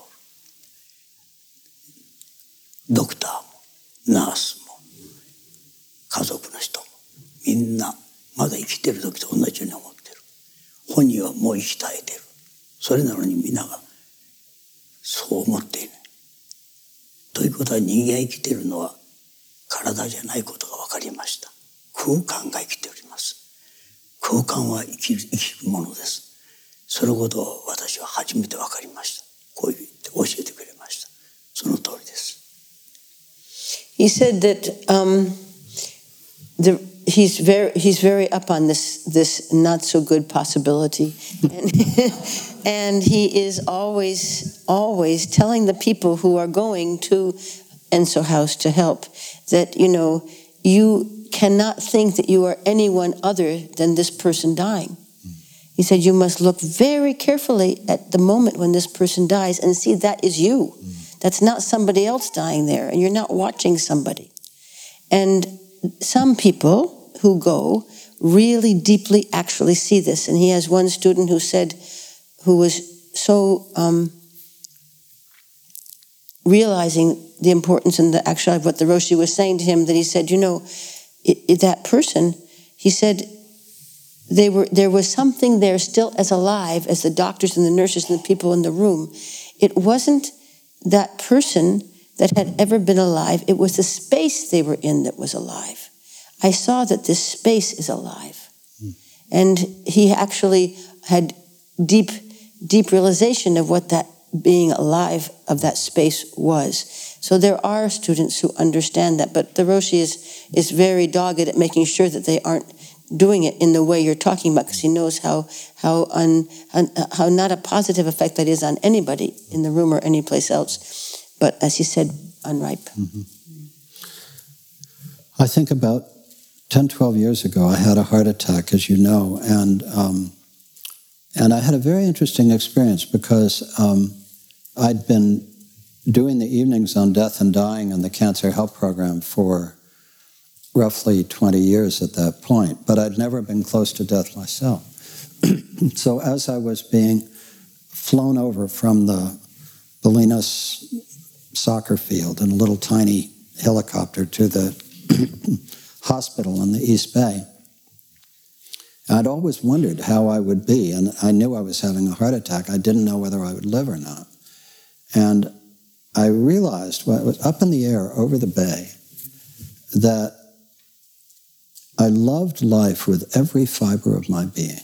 ドクターもナースも家族の人もみんなまだ生きてる時と同じように思ってる。本人はもう生き絶えてる。それなのに皆がそう思っているということは人間生きてるのは体じゃないことが分かりました空間が生きております空間は生きる生きるものですそのことを私は初めて分かりましたこう言って教えてくれましたその通りです He said that um, the, he's very he's very up on this this not so good possibility, and, and he is always always telling the people who are going to Enso House to help that you know you cannot think that you are anyone other than this person dying. He said you must look very carefully at the moment when this person dies and see that is you. That's not somebody else dying there, and you're not watching somebody. And some people who go really deeply actually see this. And he has one student who said, who was so um, realizing the importance and the actually of what the Roshi was saying to him that he said, you know, it, it, that person, he said, they were there was something there still as alive as the doctors and the nurses and the people in the room. It wasn't that person that had ever been alive. It was the space they were in that was alive. I saw that this space is alive. Mm. And he actually had deep, deep realization of what that being alive of that space was. So there are students who understand that, but the Roshi is, is very dogged at making sure that they aren't doing it in the way you're talking about because he knows how how un, un, how not a positive effect that is on anybody in the room or any place else but as he said unripe mm-hmm. i think about 10 12 years ago i had a heart attack as you know and um, and i had a very interesting experience because um, i'd been doing the evenings on death and dying in the cancer help program for roughly 20 years at that point, but I'd never been close to death myself. [CLEARS THROAT] so as I was being flown over from the Bolinas soccer field in a little tiny helicopter to the [CLEARS THROAT] hospital in the East Bay, I'd always wondered how I would be, and I knew I was having a heart attack. I didn't know whether I would live or not. And I realized when it was up in the air over the bay that I loved life with every fiber of my being,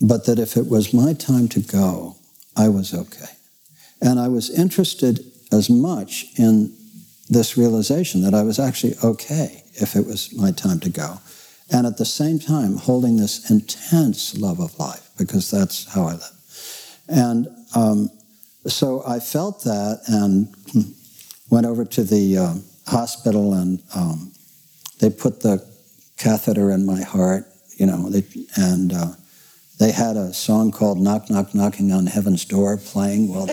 but that if it was my time to go, I was okay. And I was interested as much in this realization that I was actually okay if it was my time to go. And at the same time, holding this intense love of life, because that's how I live. And um, so I felt that and went over to the uh, hospital and um, they put the catheter in my heart, you know, they, and uh, they had a song called Knock, Knock, Knocking on Heaven's Door playing while.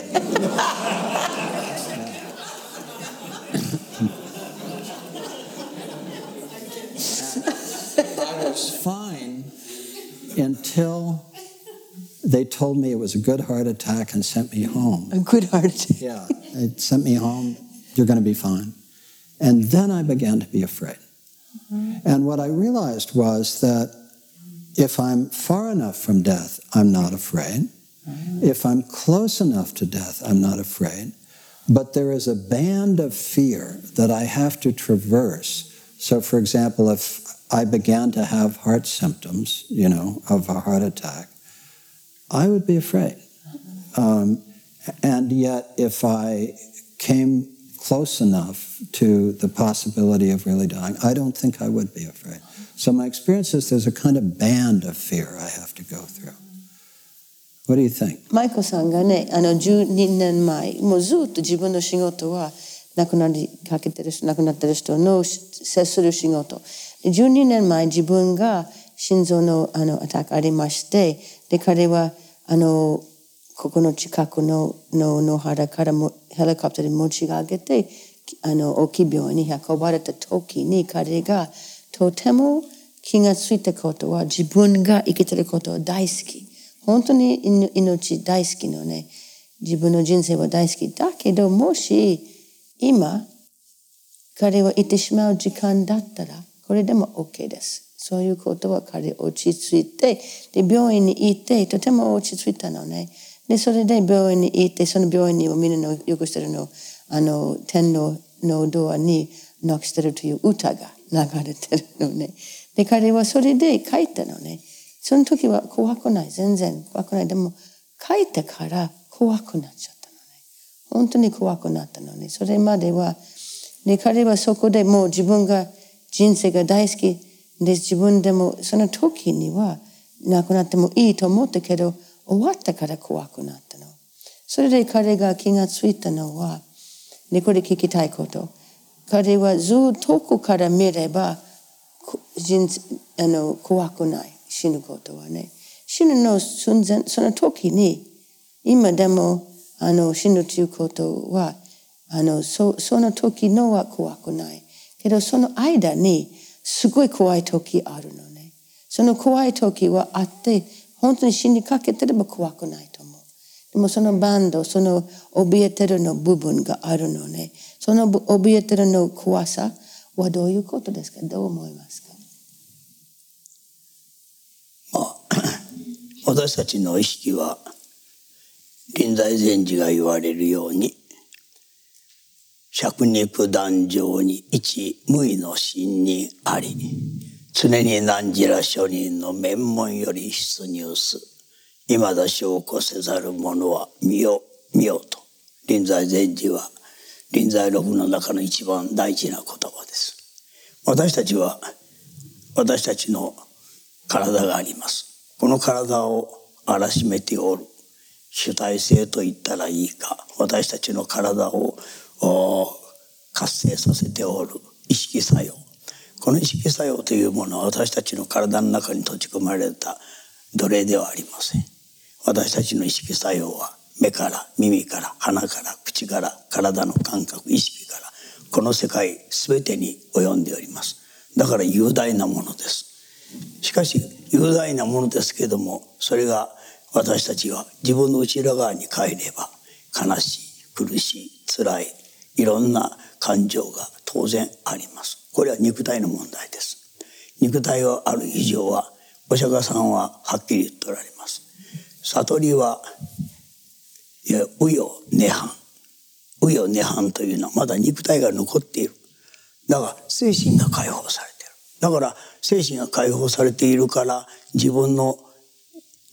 I was fine until they told me it was a good heart attack and sent me home. A good heart attack. yeah, they sent me home. You're going to be fine. And then I began to be afraid. Mm-hmm. And what I realized was that if I'm far enough from death, I'm not afraid. Mm-hmm. If I'm close enough to death, I'm not afraid. But there is a band of fear that I have to traverse. So, for example, if I began to have heart symptoms, you know, of a heart attack, I would be afraid. Um, and yet, if I came close enough to the possibility of really dying, I don't think I would be afraid. So my experience is there's a kind of band of fear I have to go through. What do you think? マイコさんがね、あの12年前、もうずっと自分の仕事は亡くなりかけてる人、亡くなってる人の接する仕事。 12年前自分が心臓のあのアタックありまして、で彼はあのここの近くのの野原からもヘリコプターで持ち上げてあの大きい病院に運ばれた時に彼がとても気がついたことは自分が生きてることを大好き。本当に命大好きのね、自分の人生は大好き。だけど、もし今、彼は行ってしまう時間だったら、これでも OK です。そういうことは彼落ち着いて、で、病院に行って、とても落ち着いたのね。で、それで病院に行って、その病院にもみんなのよくしてるの、あの、天皇のドアにノックしてるという歌が流れてるのね。で、彼はそれで書いたのね。その時は怖くない。全然怖くない。でも、書いてから怖くなっちゃったのね。本当に怖くなったのね。それまでは、で、彼はそこでもう自分が人生が大好きで、自分でもその時には亡くなってもいいと思ったけど、終わったから怖くなったの。それで彼が気がついたのは、で、これ聞きたいこと。彼はずっと遠くから見れば、人あの怖くない。死ぬことはね。死ぬの寸前、その時に、今でもあの死ぬということは、あのそその時のは怖くない。けどその間にすごい怖い時あるのね。その怖い時はあって、本当に死にかけてれば怖くないと思う。でもそのバンド、その怯えてるの部分があるのね。その怯えてるの怖さはどういうことですか？どう思いますか？あ、[COUGHS] 私たちの意識は臨在禅師が言われるように釈肉壇上に一無意の心にあり常に何時ら諸人の面門より出入す。未だ証拠せざる者は見よ見よと。臨在禅師は臨在録の中の一番大事な言葉です。私たちは私たちの体があります。この体を荒らしめておる。主体性と言ったらいいか。私たちの体を活性させておる。意識作用。この意識作用というものは私たちの体の中に閉じ込まれた。奴隷ではありません。私たちの意識作用は目から耳から鼻から口から体の感覚意識から。この世界全てに及んでおります。だから雄大なものです。しかし雄大なものですけれどもそれが私たちは自分の内側に帰れば悲しい苦しい辛いいろんな感情が当然あります。これは肉体の問題です。肉体がある以上はお釈迦さんははっきり言っておられます。悟りは右よ涅槃右よ涅槃というのはまだ肉体が残っている。だが精神が解放されている。だから精神が解放されているから自分の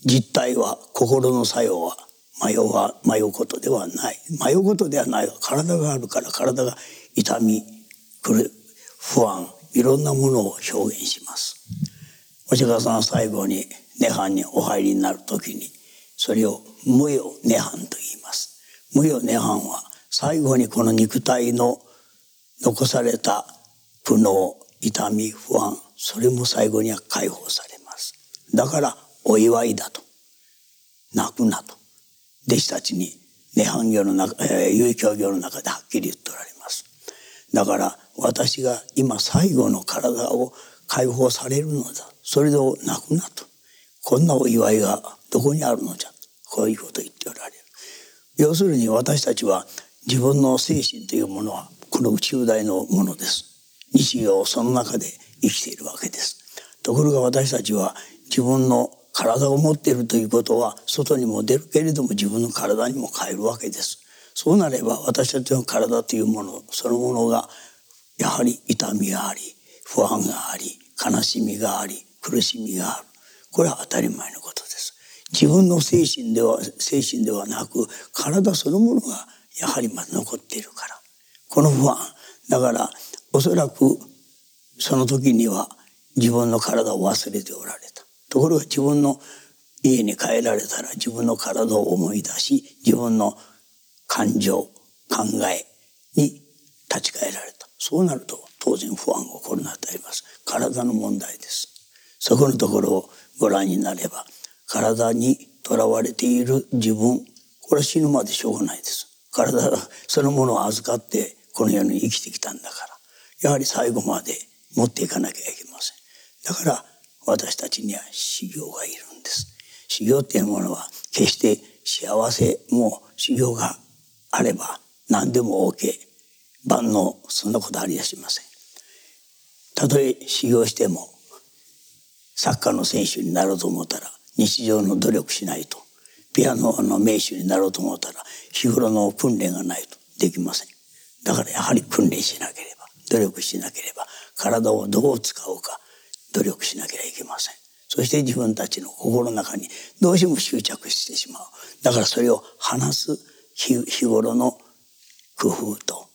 実態は心の作用は迷う迷うことではない。迷うことではない。体があるから体が痛み不安いろんなものを表現します。お釈迦さんは最後に涅槃にお入りになる時にそれを無よ涅槃と言います。無よ涅槃は最後にこの肉体の残された苦悩痛み不安それも最後には解放されます。だからお祝いだと。泣くなと。弟子たちに涅槃業の中、えー、有教業の中ではっきり言っておられます。だから私が今最後の体を解放されるのだ。それで泣くなとこんなお祝いがどこにあるのじゃ。こういうことを言っておられる。要するに私たちは自分の精神というものはこの宇宙大のものです。日常その中で生きているわけです。ところが私たちは自分の体を持っているということは外にも出るけれども自分の体にも変えるわけです。そうなれば私たちの体というものそのものがやはり痛みがあり不安があり悲しみがあり苦しみがある。これは当たり前のことです。自分の精神では精神ではなく体そのものがやはりまだ残っているから。この不安。だからおそらくその時には自分の体を忘れておられた。ところが自分の家に帰られたら自分の体を思い出し自分の感情考えに立ち返られた。そうなると当然不安が起こるのは当たります。体の問題です。そこのところをご覧になれば体にとらわれている自分これは死ぬまでしょうがないです。体そのものを預かってこの世に生きてきたんだからやはり最後まで持っていかなきゃいけません。だから私たちには修行がいるんです。修行っていうものは決して幸せも修行があれば何でも OK。万能、そんなことありやしません。たとえ修行してもサッカーの選手になろうと思ったら日常の努力しないとピアノの名手になろうと思ったら日頃の訓練がないとできませんだからやはり訓練しなければ努力しなければ体をどう使うか努力しなければいけません。そして自分たちの心の中にどうしても執着してしまう。だからそれを話す日頃の工夫と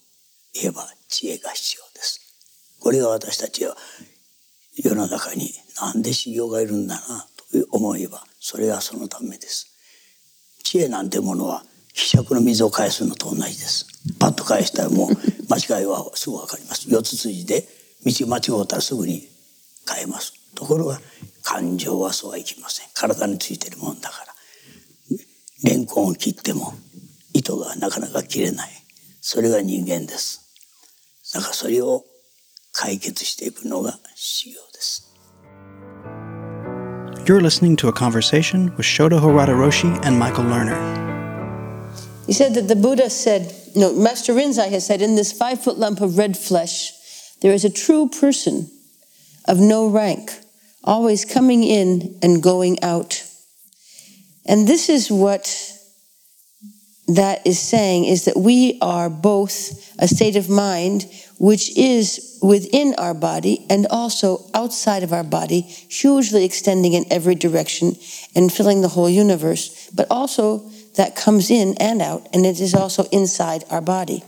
いえば知恵が必要です。これが私たちは世の中に何で修行がいるんだなと思えばそれはそのためです。知恵なんてものは希釈の水を返すのと同じです。パッと返したらもう間違いはすぐ分かります。四つ筋で道間違うたらすぐに変えますところが感情はそうはいきません体についてるもんだからレンコンを切っても糸がなかなか切れないそれが人間ですだからそれを解決していくのが修行です You're listening to a conversation with Shoda Harada Roshi and Michael Lerner. He said that the Buddha said, no, Master Rinzai has said, in this five foot lump of red flesh, there is a true person of no rank, always coming in and going out. And this is what that is saying is that we are both a state of mind which is within our body and also outside of our body, hugely extending in every direction and filling the whole universe, but also that comes in and out, and it is also inside our body.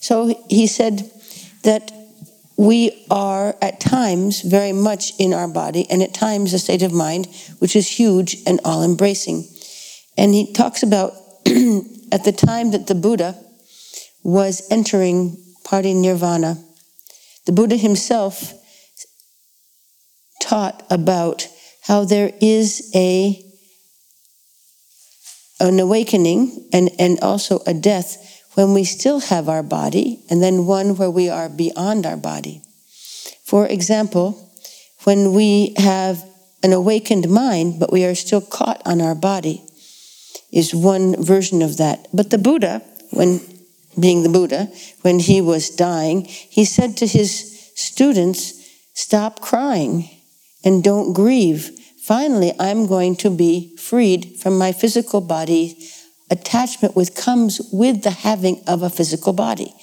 So he said that we are at times very much in our body, and at times a state of mind which is huge and all embracing. And he talks about [CLEARS THROAT] at the time that the Buddha was entering parinirvana, the Buddha himself taught about how there is a an awakening and, and also a death when we still have our body, and then one where we are beyond our body. For example, when we have an awakened mind, but we are still caught on our body, is one version of that. But the Buddha, when being the Buddha, when he was dying, he said to his students, Stop crying and don't grieve. Finally, I'm going to be freed from my physical body attachment with comes with the having of a physical body.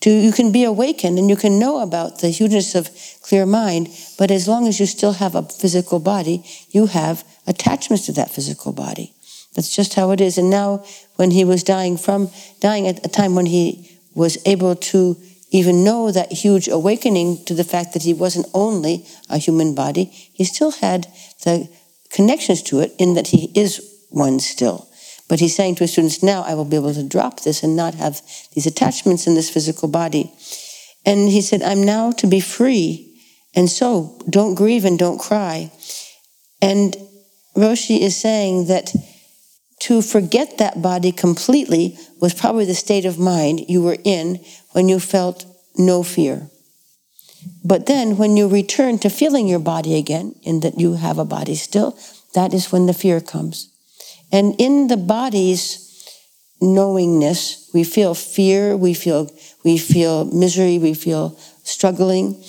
To, you can be awakened and you can know about the hugeness of clear mind, but as long as you still have a physical body, you have attachments to that physical body. That's just how it is. And now, when he was dying from dying at a time when he was able to even know that huge awakening to the fact that he wasn't only a human body, he still had the connections to it in that he is one still. But he's saying to his students, now I will be able to drop this and not have these attachments in this physical body. And he said, I'm now to be free. And so don't grieve and don't cry. And Roshi is saying that to forget that body completely was probably the state of mind you were in when you felt no fear. But then when you return to feeling your body again, in that you have a body still, that is when the fear comes. And in the body's knowingness, we feel fear, we feel, we feel misery, we feel struggling.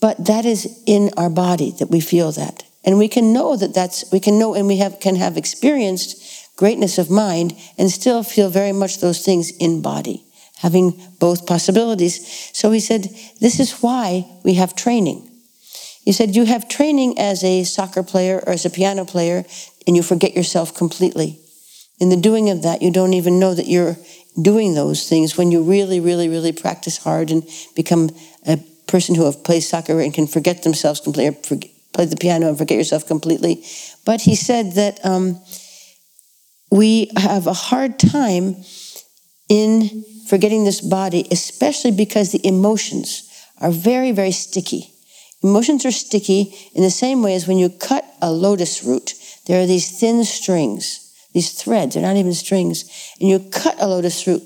But that is in our body that we feel that. And we can know that that's, we can know and we have, can have experienced greatness of mind and still feel very much those things in body, having both possibilities. So he said, This is why we have training. He said, You have training as a soccer player or as a piano player, and you forget yourself completely. In the doing of that, you don't even know that you're doing those things when you really, really, really practice hard and become a person who have played soccer and can forget themselves completely, or forget, play the piano and forget yourself completely. But he said that. Um, we have a hard time in forgetting this body, especially because the emotions are very, very sticky. Emotions are sticky in the same way as when you cut a lotus root, there are these thin strings, these threads, they're not even strings, and you cut a lotus root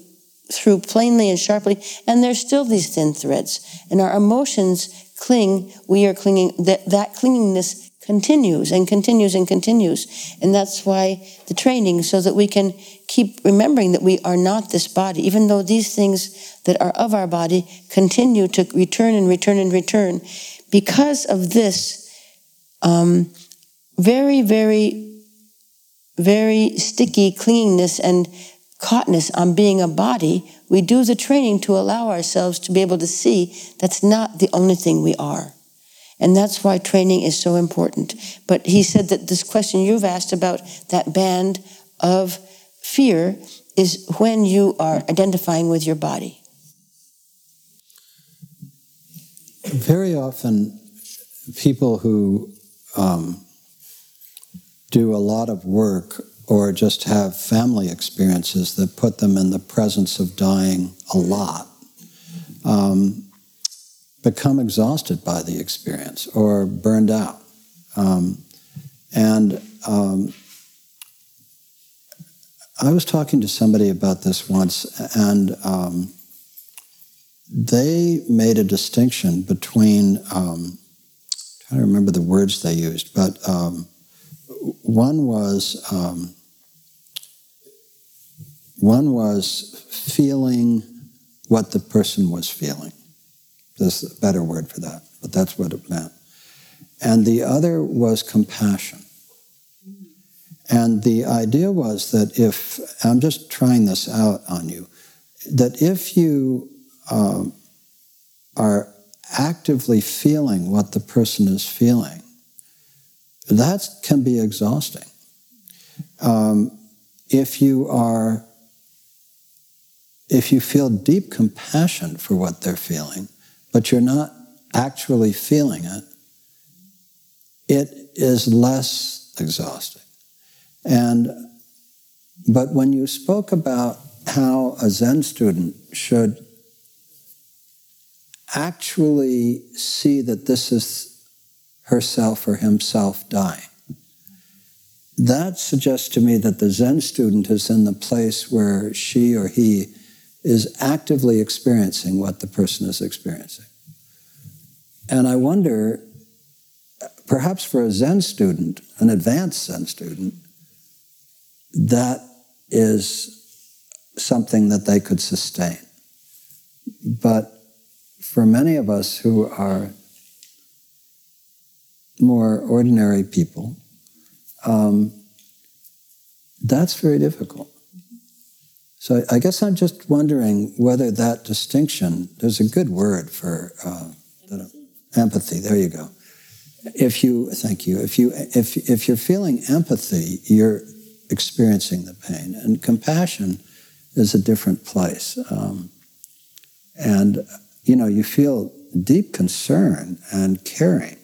through plainly and sharply, and there's still these thin threads. And our emotions cling, we are clinging, that, that clingingness continues and continues and continues. And that's why the training, so that we can keep remembering that we are not this body, even though these things that are of our body continue to return and return and return. Because of this um, very, very, very sticky clingingness and caughtness on being a body, we do the training to allow ourselves to be able to see that's not the only thing we are. And that's why training is so important. But he said that this question you've asked about that band of fear is when you are identifying with your body. Very often, people who um, do a lot of work or just have family experiences that put them in the presence of dying a lot um, become exhausted by the experience or burned out. Um, and um, I was talking to somebody about this once, and um, they made a distinction between, um, I'm trying to remember the words they used, but um, one was um, one was feeling what the person was feeling. There's a better word for that, but that's what it meant. And the other was compassion. And the idea was that if, I'm just trying this out on you, that if you um, are actively feeling what the person is feeling, that can be exhausting. Um, if you are, if you feel deep compassion for what they're feeling, but you're not actually feeling it, it is less exhausting. And but when you spoke about how a Zen student should actually see that this is herself or himself dying, that suggests to me that the Zen student is in the place where she or he is actively experiencing what the person is experiencing. And I wonder, perhaps for a Zen student, an advanced Zen student, that is something that they could sustain. But for many of us who are more ordinary people, um, that's very difficult. So I guess I'm just wondering whether that distinction, there's a good word for uh, empathy, there you go. If you, thank you, if, you, if, if you're feeling empathy, you're experiencing the pain. And compassion is a different place. Um, and, you know, you feel deep concern and caring,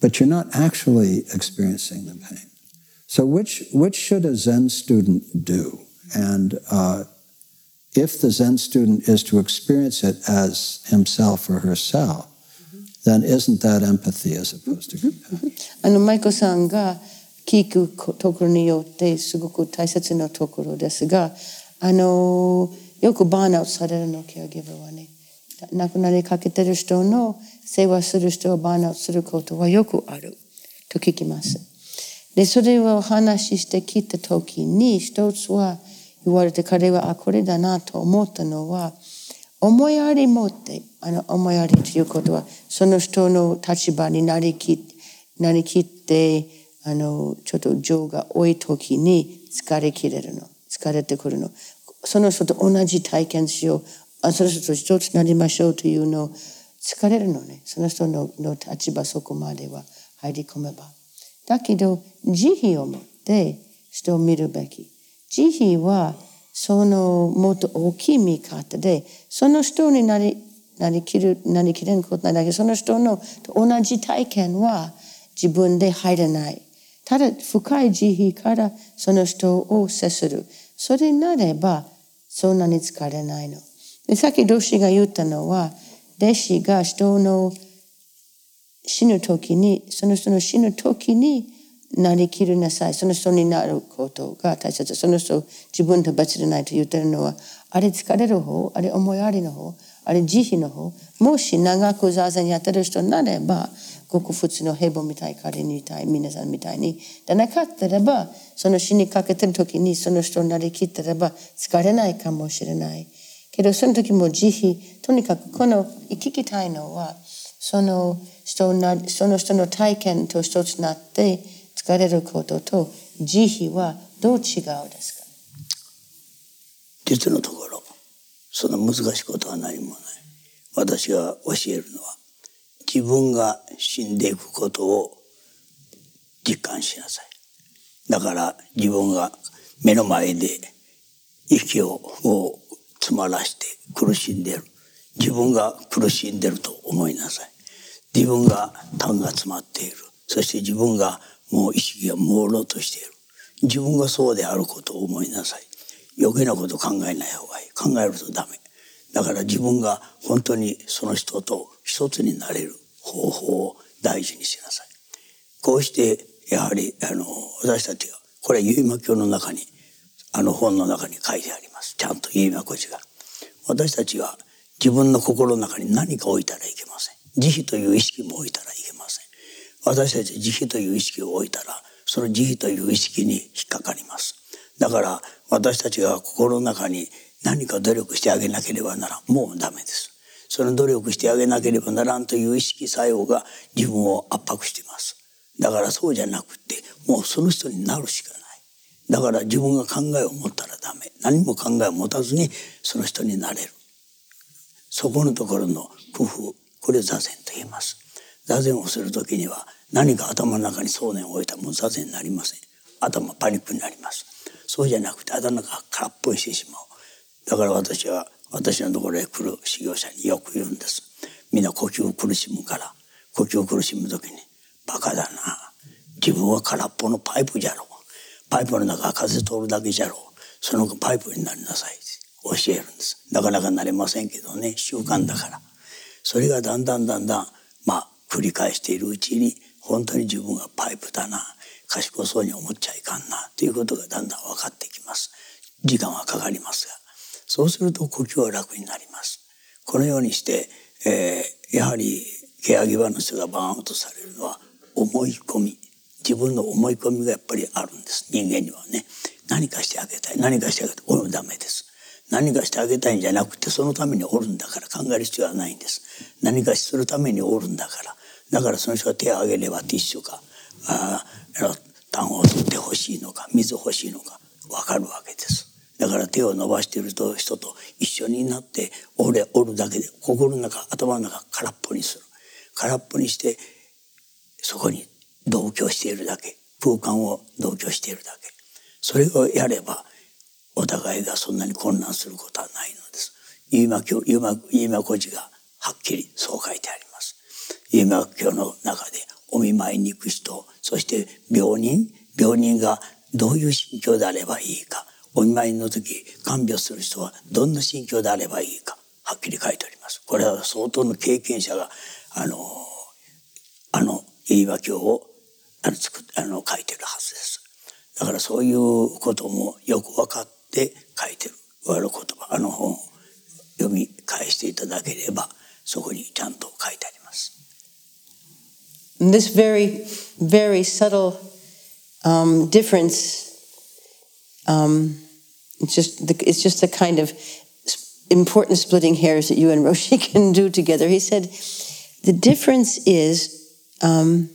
but you're not actually experiencing the pain. So, which, which should a Zen student do? And uh, if the Zen student is to experience it as himself or herself, then isn't that empathy as opposed to compassion? [LAUGHS] あの、舞子さんが聞くところによってすごく大切なところですが、あの、よくバーンアウトされるの、ケアギバーはね。 亡くなりかけてる人の世話する人をバーンアウトすることはよくあると聞きます。で、それを話してきたときに、一つは言われて彼は、あ、これだなと思ったのは、思いやり持って、あの、思いやりということは、その人の立場になりきなりきって、あの、ちょっと情が多い時に疲れきれるの。疲れてくるの。その人と同じ体験しよう。あその人と一つなりましょうというのを疲れるのね。その人のの立場そこまでは入り込めば。だけど、慈悲を持って人を見るべき。慈悲は、そのもっと大きい見方で、その人になり、なりきる、なりきれんことないだけど、その人の同じ体験は自分で入れない。ただ深い慈悲からその人を接する。それなれば、そんなに疲れないの。でさっき弟子が言ったのは、弟子が人の死ぬ時に、その人の死ぬ時になりきりなさい。その人になることが大切。その人自分と別でないと言ってるのは、あれ疲れる方、あれ思いやりの方、あれ慈悲の方。もし長く座禅やってる人になれば、ごく普通の平凡みたい、彼みたい、皆さんみたいに。でなかったらば、その死にかけてる時にその人になりきってれば疲れないかもしれない。けどその時も慈悲、とにかくこの聞きたいのは、その人なその人の体験と一つになって疲れることと慈悲はどう違うですか？実のところその難しいことは何もない。私が教えるのは自分が死んでいくことを実感しなさい。だから自分が目の前で息をを詰まらして苦しんでる。自分が苦しんでると思いなさい。自分が痰が詰まっている。そして自分がもう意識が朦朧としている。自分がそうであることを思いなさい。余計なこと考えない方がいい。考えるとダメ。だから自分が本当にその人と一つになれる方法を大事にしなさい。こうしてやはりあの私たちがこれは結馬教の中にあの本の中に書いてあります。ちゃんと結馬孤児が。私たちが自分の心の中に何か置いたらいけません。慈悲という意識も置いたらいけません。私たち慈悲という意識を置いたらその慈悲という意識に引っかかります。だから私たちが心の中に何か努力してあげなければならもうダメです。その努力してあげなければならんという意識作用が自分を圧迫しています。だからそうじゃなくてもうその人になるしかない。だから自分が考えを持ったらダメ。何も考えを持たずにその人になれる。そこのところの工夫これ座禅と言います。座禅をする時には何か頭の中に想念を置いたらもう座禅になりません。頭パニックになります。そうじゃなくて頭が空っぽにしてしまう。だから私は私のところへ来る修行者によく言うんです。みんな呼吸を苦しむから。呼吸を苦しむ時に「バカだな。自分は空っぽのパイプじゃろ。うパイプの中風通るだけじゃろう。そのパイプになりなさい」教えるんです。なかなかなれませんけどね。習慣だから。それがだんだんだんだんまあ繰り返しているうちに本当に自分がパイプだな。賢そうに思っちゃいかんな。ということがだんだん分かってきます。時間はかかりますが。そうすると呼吸は楽になります。このようにして、えー、やはり欅場の人がバーンとされるのは思い込み。自分の思い込みがやっぱりあるんです。人間にはね。何かしてあげたい。何かしてあげたいおダメです。何かしてあげたいんじゃなくてそのためにおるんだから考える必要はないんです。何かするためにおるんだから。だからその人が手を挙げればティッシュかあ単を取ってほしいのか水欲しいのか分かるわけです。だから手を伸ばしていると人と一緒になって俺おるだけで心の中頭の中空っぽにする。空っぽにしてそこに同居しているだけ空間を同居しているだけそれをやればお互いがそんなに混乱することはないのです。飯間教、飯間古寺がはっきりそう書いてあります。飯間教の中でお見舞いに行く人、そして病人、病人がどういう心境であればいいか、お見舞いの時看病する人はどんな心境であればいいか、はっきり書いてあります。これは相当の経験者が、あの、あの、飯間教をあの作あの書いてるはずです。だからそういうこともよく分かってで書いてる我の言葉あの本を読み返していただければそこにちゃんと書いてあります。This very, very subtle um, difference, um, it's just the, it's just the kind of important splitting hairs that you and Roshi [LAUGHS] can do together. He said, the difference is um,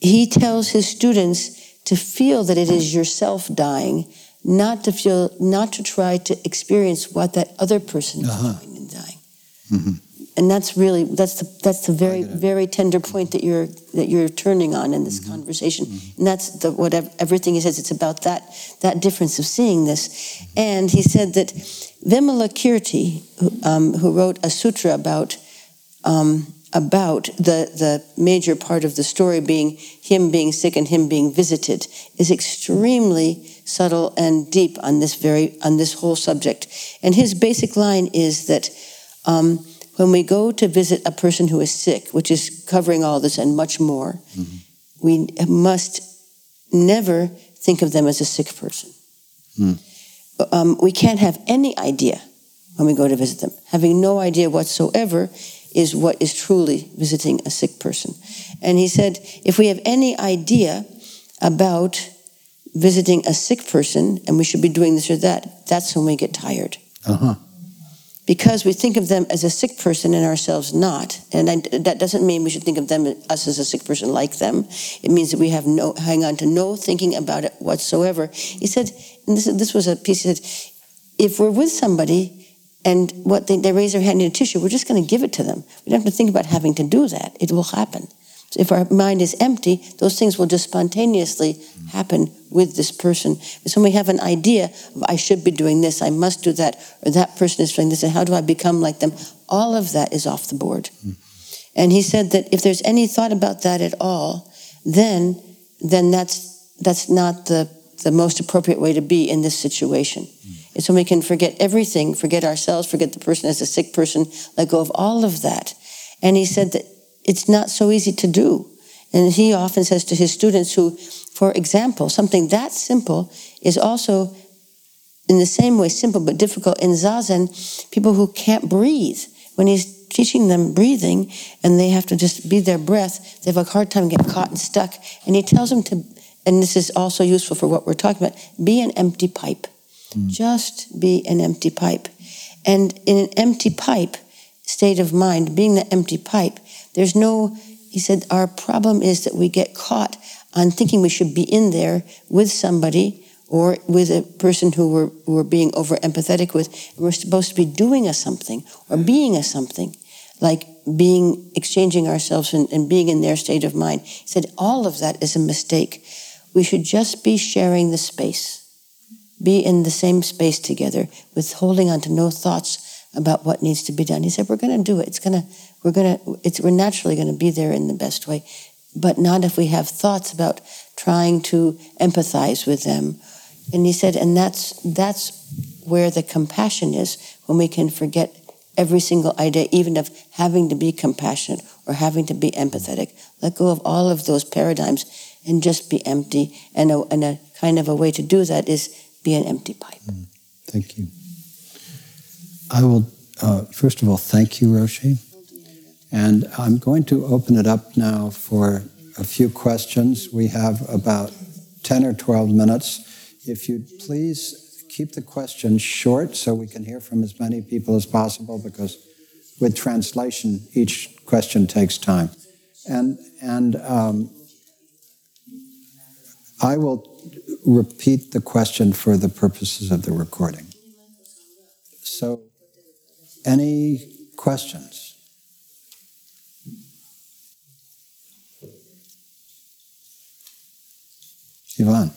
he tells his students to feel that it is yourself dying, not to feel, not to try to experience what that other person is uh-huh. doing and dying. Mm-hmm. And that's really that's the that's the very very tender point that you're that you're turning on in this mm-hmm. conversation, mm-hmm. and that's the what everything he says. It's about that that difference of seeing this, mm-hmm. and he said that Vimalakirti, who, um, who wrote a sutra about um, about the, the major part of the story being him being sick and him being visited is extremely subtle and deep on this very on this whole subject and his basic line is that um, when we go to visit a person who is sick which is covering all this and much more mm-hmm. we must never think of them as a sick person mm. um, we can't have any idea when we go to visit them. Having no idea whatsoever is what is truly visiting a sick person. And he said, if we have any idea about visiting a sick person and we should be doing this or that, that's when we get tired. Uh-huh. Because we think of them as a sick person and ourselves not. And I, that doesn't mean we should think of them, us as a sick person like them. It means that we have no, hang on to no thinking about it whatsoever. He said, and this, this was a piece, he said, if we're with somebody and what they, they raise their hand in a tissue, we're just going to give it to them. We don't have to think about having to do that. It will happen. So if our mind is empty, those things will just spontaneously happen with this person. So when we have an idea of I should be doing this, I must do that, or that person is doing this, and how do I become like them? All of that is off the board. Mm. And he said that if there's any thought about that at all, then then that's that's not the the most appropriate way to be in this situation. Mm. It's when we can forget everything, forget ourselves, forget the person as a sick person, let go of all of that. And he said that it's not so easy to do. And he often says to his students who, for example, something that simple is also in the same way simple but difficult in Zazen, people who can't breathe. When he's teaching them breathing and they have to just be their breath, they have a hard time getting caught and stuck. And he tells them to, and this is also useful for what we're talking about, be an empty pipe. Mm. Just be an empty pipe. And in an empty pipe state of mind, being the empty pipe, there's no, he said, our problem is that we get caught on thinking we should be in there with somebody or with a person who we're, who we're being over empathetic with. We're supposed to be doing a something or being a something, like being, exchanging ourselves and, and being in their state of mind. He said, all of that is a mistake. We should just be sharing the space, be in the same space together with holding on to no thoughts about what needs to be done. He said, "We're going to do it. It's going to. We're going to. It's. We're naturally going to be there in the best way, but not if we have thoughts about trying to empathize with them." And he said, and that's that's where the compassion is when we can forget every single idea, even of having to be compassionate or having to be empathetic. Let go of all of those paradigms and just be empty. And a, and a kind of a way to do that is be an empty pipe. Mm, thank you. I will, uh, first of all, thank you, Roshi. And I'm going to open it up now for a few questions. We have about 10 or 12 minutes. If you'd please keep the questions short so we can hear from as many people as possible because with translation, each question takes time. And, and um, I will repeat the question for the purposes of the recording. So, any questions? Yvonne.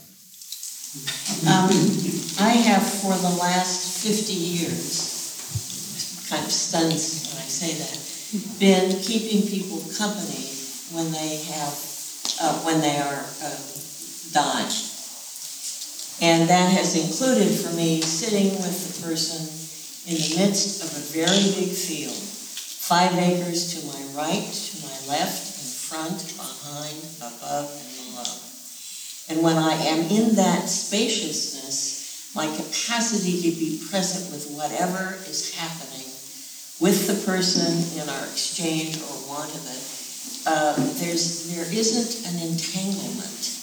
Um, I have for the last 50 years, kind of stuns when I say that, been keeping people company when they have, uh, when they are uh, dying. And that has included for me sitting with the person in the midst of a very big field, five acres to my right, to my left, in front, behind, above, and below. And when I am in that spaciousness, my capacity to be present with whatever is happening with the person in our exchange or want of it, uh, there's, there isn't an entanglement.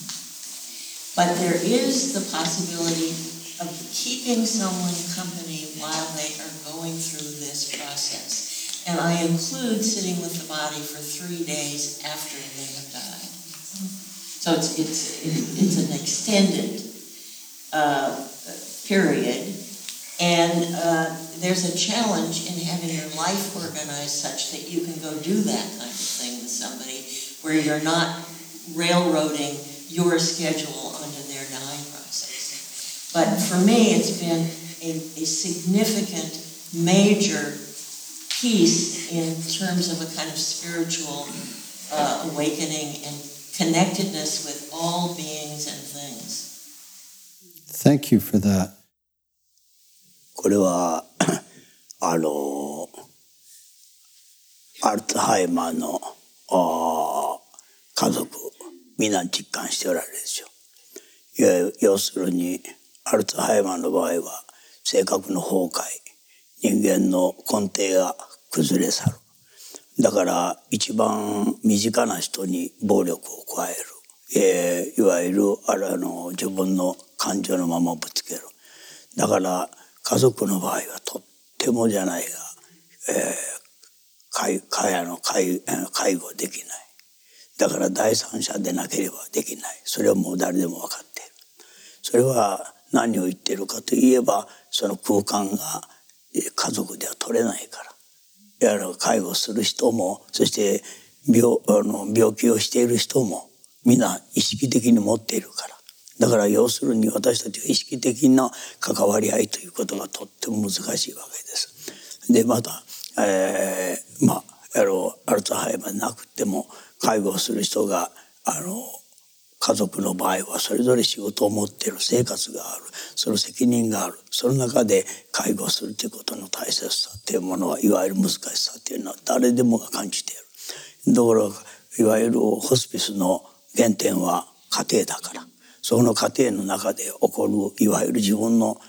But there is the possibility of keeping someone company while they are going through this process. And I include sitting with the body for three days after they have died. So it's, it's, it's an extended uh, period. And uh, there's a challenge in having your life organized such that you can go do that kind of thing with somebody where you're not railroading your schedule but for me, it's been a, a significant, major piece in terms of a kind of spiritual uh, awakening and connectedness with all beings and things. Thank you for that. これはあのアルツハイマーの家族 [CLEARS THROAT] 皆実感しておられるでしょう。要するにアルツハイマーの場合は性格の崩壊人間の根底が崩れ去る。だから一番身近な人に暴力を加える。えー、いわゆるあれの自分の感情のままぶつける。だから家族の場合はとってもじゃないが、えー、介介の介護できない。だから第三者でなければできない。それはもう誰でも分かっている。それは何を言っているかといえばその空間が家族では取れないから。やる介護する人もそして病あの病気をしている人も皆意識的に持っているからだから要するに私たちが意識的な関わり合いということがとっても難しいわけです。でまた、えー、まあやろうアルツハイマーなくても介護をする人があの家族の場合はそれぞれ仕事を持っている生活がある。その責任がある。その中で介護するということの大切さっていうものはいわゆる難しさっていうのは誰でもが感じている。だからいわゆるホスピスの原点は家庭だから。その家庭の中で起こるいわゆる自分の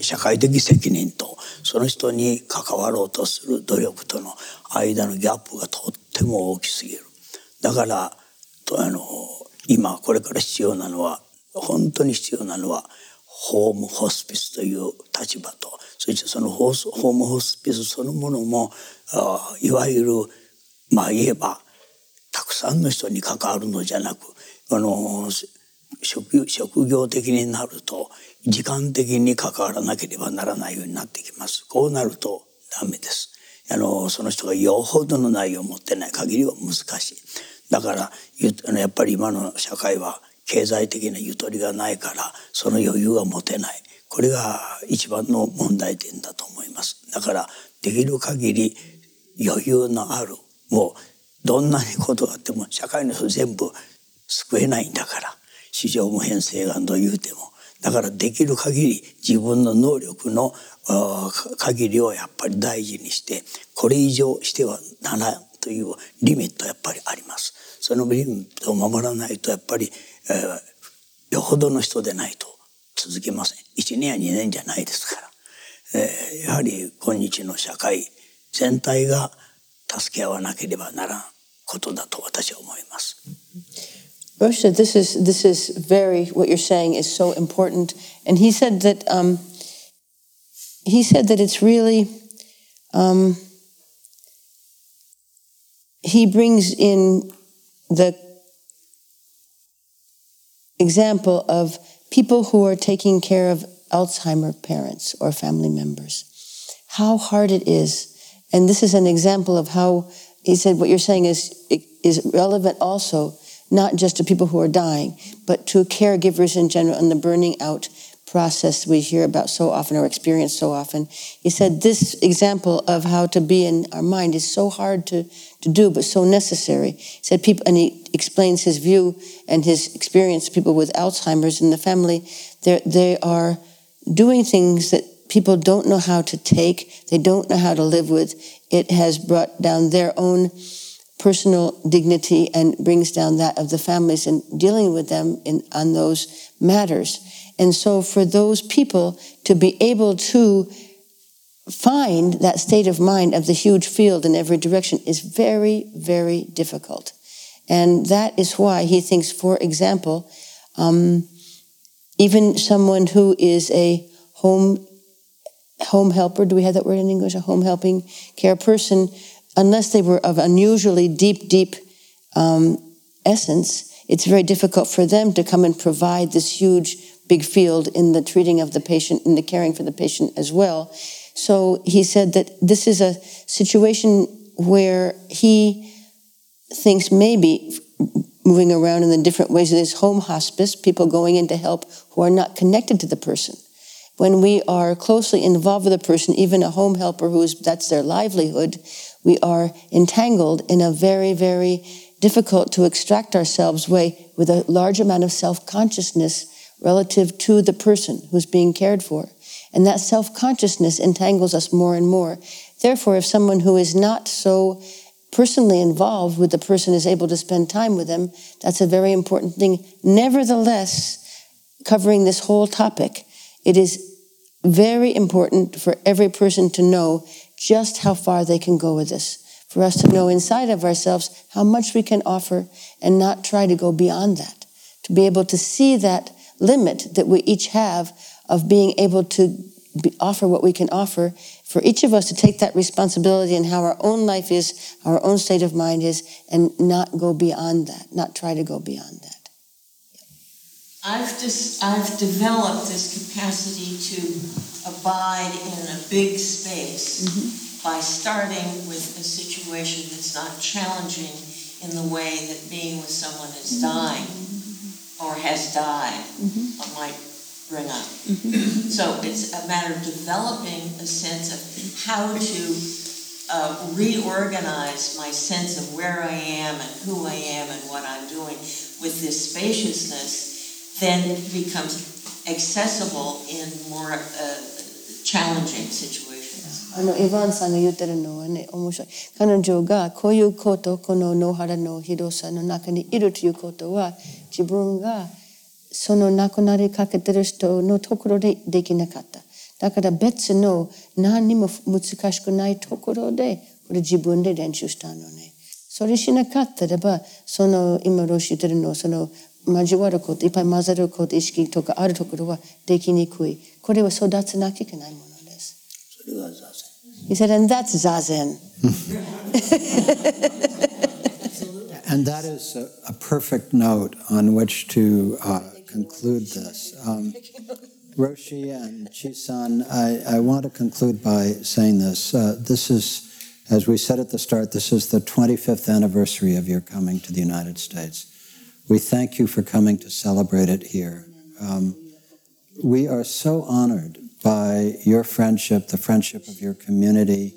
社会的責任とその人に関わろうとする努力との間のギャップがとっても大きすぎる。だからあの今これから必要なのは本当に必要なのはホームホスピスという立場とそしてそのホームホスピスそのものもいわゆるまあ言えばたくさんの人に関わるのじゃなくあの職職業的になると時間的に関わらなければならないようになってきます。こうなるとダメです。あのその人がよほどの内容を持ってない限りは難しい。だからやっぱり今の社会は経済的なゆとりがないからその余裕が持てない。これが一番の問題点だと思います。だからできる限り余裕のあるもうどんなにことがあっても社会の人全部救えないんだから市場無変性がと言うてもだからできる限り自分の能力の限りをやっぱり大事にしてこれ以上してはならんというリミットやっぱりあります。そのリミットを守らないとやっぱり、えー、よほどの人でないと続けません。1年や2年じゃないですから。えー、やはり今日の社会全体が助け合わなければならんことだと私は思います。Rosh "This is this is very what you're saying is so important," and he said that um, he said that it's really um, he brings in the example of people who are taking care of Alzheimer parents or family members. How hard it is and this is an example of how he said what you're saying is, is relevant also, not just to people who are dying, but to caregivers in general and the burning out process we hear about so often or experience so often. He said this example of how to be in our mind is so hard to, to do, but so necessary. He said people, and he explains his view and his experience people with Alzheimer's in the family. They are doing things that people don't know how to take, they don't know how to live with. It has brought down their own personal dignity and brings down that of the families and dealing with them in, on those matters. And so, for those people to be able to find that state of mind of the huge field in every direction is very, very difficult. And that is why he thinks, for example, um, even someone who is a home home helper, do we have that word in English? A home helping care person, unless they were of unusually deep, deep um, essence, it's very difficult for them to come and provide this huge, big field in the treating of the patient and the caring for the patient as well. So he said that this is a situation where he thinks maybe moving around in the different ways this home hospice, people going in to help who are not connected to the person when we are closely involved with a person, even a home helper who is that's their livelihood, we are entangled in a very, very difficult to extract ourselves way with a large amount of self-consciousness relative to the person who's being cared for. And that self-consciousness entangles us more and more. Therefore, if someone who is not so personally involved with the person is able to spend time with them, that's a very important thing. Nevertheless, covering this whole topic, it is very important for every person to know just how far they can go with this. For us to know inside of ourselves how much we can offer and not try to go beyond that. To be able to see that limit that we each have of being able to be, offer what we can offer, for each of us to take that responsibility and how our own life is, our own state of mind is, and not go beyond that, not try to go beyond that. I've just I've developed this capacity to abide in a big space mm-hmm. by starting with a situation that's not challenging in the way that being with someone is dying mm-hmm. or has died mm-hmm. might bring up. Mm-hmm. So it's a matter of developing a sense of how to uh, reorganize my sense of where I am and who I am and what I'm doing with this spaciousness then it becomes accessible in more uh, challenging situations. あのエヴァンさんが言ってるのはね面白い彼女がこういうことこの野原の広さの中にいるということは自分がその亡くなりかけてる人のところでできなかっただから別の何にも難しくないところでこれ自分で練習したのねそれしなかったらばその今ロシ言ってるのその交わること、いっぱい混ざること、意識とかあるところはできにくい。これは育つなきゃいけないものです。それがザゼン。He said, and that's zazen. [LAUGHS] and that is a, a, perfect note on which to uh, conclude this. Um, Roshi and Chisan, I, I, want to conclude by saying this. Uh, this is, as we said at the start, this is the 25th anniversary of your coming to the United States. We thank you for coming to celebrate it here. Um, we are so honored by your friendship, the friendship of your community,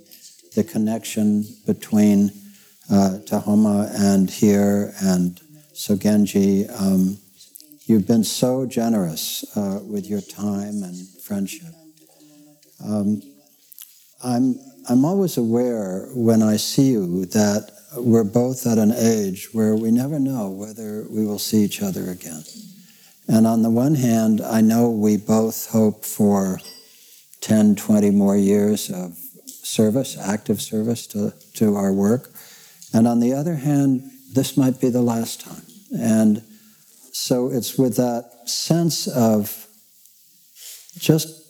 the connection between uh, Tahoma and here and Sogenji. Um, you've been so generous uh, with your time and friendship. Um, I'm, I'm always aware when I see you that we're both at an age where we never know whether we will see each other again. And on the one hand, I know we both hope for 10, 20 more years of service, active service to, to our work. And on the other hand, this might be the last time. And so it's with that sense of just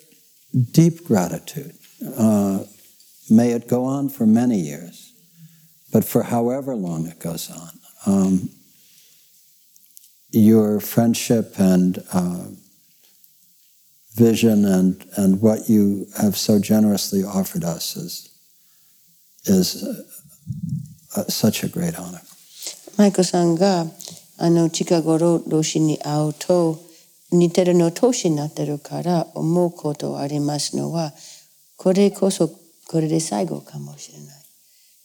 deep gratitude. Uh, may it go on for many years but for however long it goes on, um, your friendship and uh, vision and, and what you have so generously offered us is, is uh, uh such a great honor. マイコさんがあの近頃老師に会うと似てるの年になってるから思うことありますのはこれこそこれで最後かもしれない。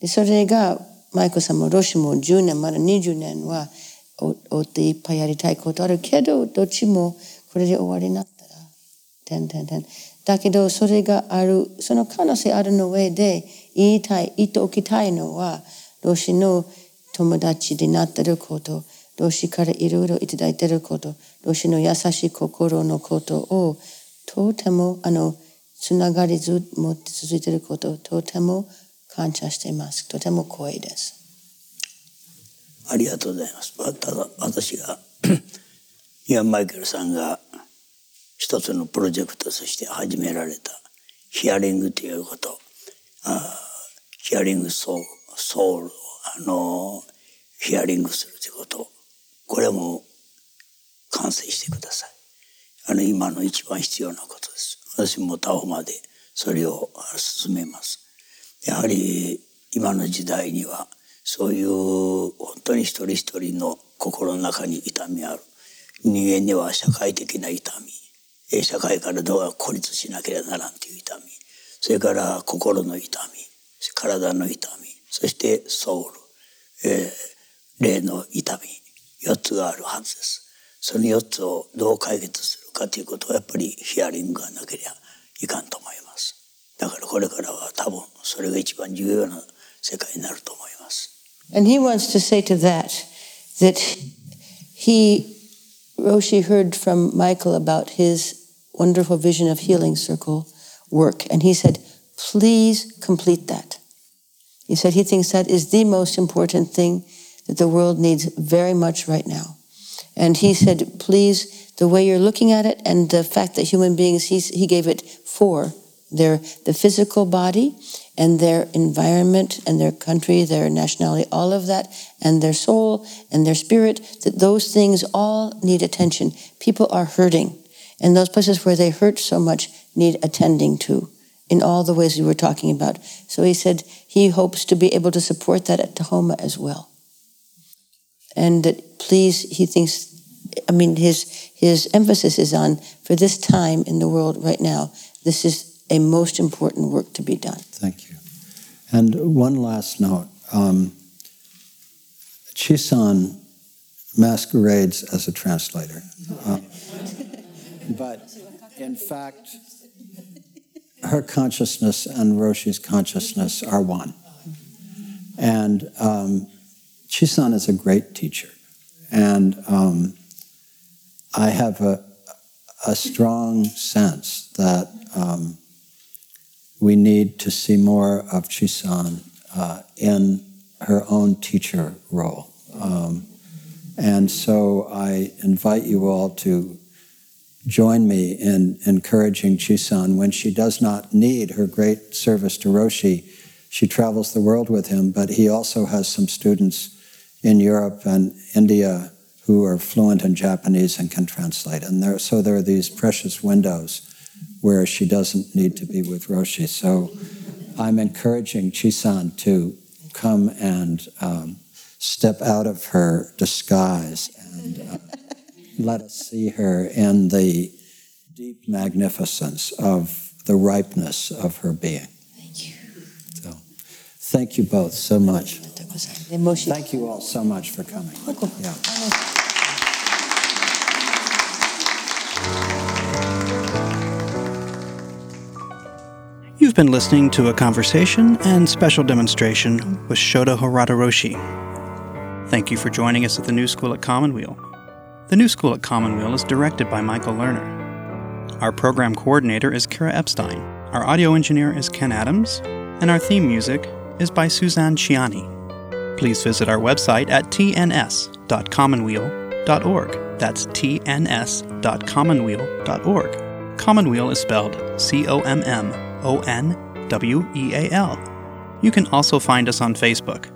でそれがマイコさんも老師も10年まだ20年は追っていっぱいやりたいことあるけどどっちもこれで終わりになったらてんてんてんだけどそれがあるその可能性あるの上で言いたい言っておきたいのはロシの友達になってることロシからいろいろいただいてることロシの優しい心のことをとてもあのつながりずも続いてることとても感謝しています。とても光栄です。ありがとうございます。ただ私が [CLEARS THROAT] イアン・マイケルさんが一つのプロジェクトとして始められたヒアリングということあヒアリングソウルソウルをあのヒアリングするということこれも完成してください。あの今の一番必要なことです。私もタオまでそれを進めます。やはり今の時代にはそういう本当に一人一人の心の中に痛みある。人間には社会的な痛み。社会からどうが孤立しなければならんという痛み。それから心の痛み。体の痛み。そしてソウル、えー、霊の痛み。4つがあるはずです。その4つをどう解決するかということはやっぱりヒアリングがなければいかんと思います。だからこれからは多分それが一番重要な世界になると思います。And he wants to say to that that he Roshi heard from Michael about his wonderful Vision of Healing Circle work. And he said, please complete that. He said he thinks that is the most important thing that the world needs very much right now. And he said, please, the way you're looking at it and the fact that human beings, he's, he gave it four their the physical body and their environment and their country, their nationality, all of that, and their soul and their spirit, that those things all need attention. People are hurting. And those places where they hurt so much need attending to in all the ways we were talking about. So he said he hopes to be able to support that at Tahoma as well. And that please, he thinks, I mean, his, his emphasis is on for this time in the world right now, this is a most important work to be done. Thank you. And one last note. Um, Chisan masquerades as a translator. Uh, but in fact, her consciousness and Roshi's consciousness are one. And um, Chisan is a great teacher. And um, I have a, a strong sense that um, we need to see more of Chisan uh, in her own teacher role. Um, and so I invite you all to join me in encouraging Chisan when she does not need her great service to Roshi. She travels the world with him, but he also has some students in Europe and India who are fluent in Japanese and can translate. And there, so there are these precious windows where she doesn't need to be with Roshi. So I'm encouraging Chisan to come and um, step out of her disguise and uh, let us see her in the deep magnificence of the ripeness of her being. Thank you. So, thank you both so much. Thank you all so much for coming. Yeah. Been listening to a conversation and special demonstration with Harada Roshi. Thank you for joining us at the New School at Commonweal. The New School at Commonweal is directed by Michael Lerner. Our program coordinator is Kara Epstein. Our audio engineer is Ken Adams, and our theme music is by Suzanne Ciani. Please visit our website at tns.commonweal.org. That's tns.commonweal.org. Commonweal is spelled C O M M O N W E A L. You can also find us on Facebook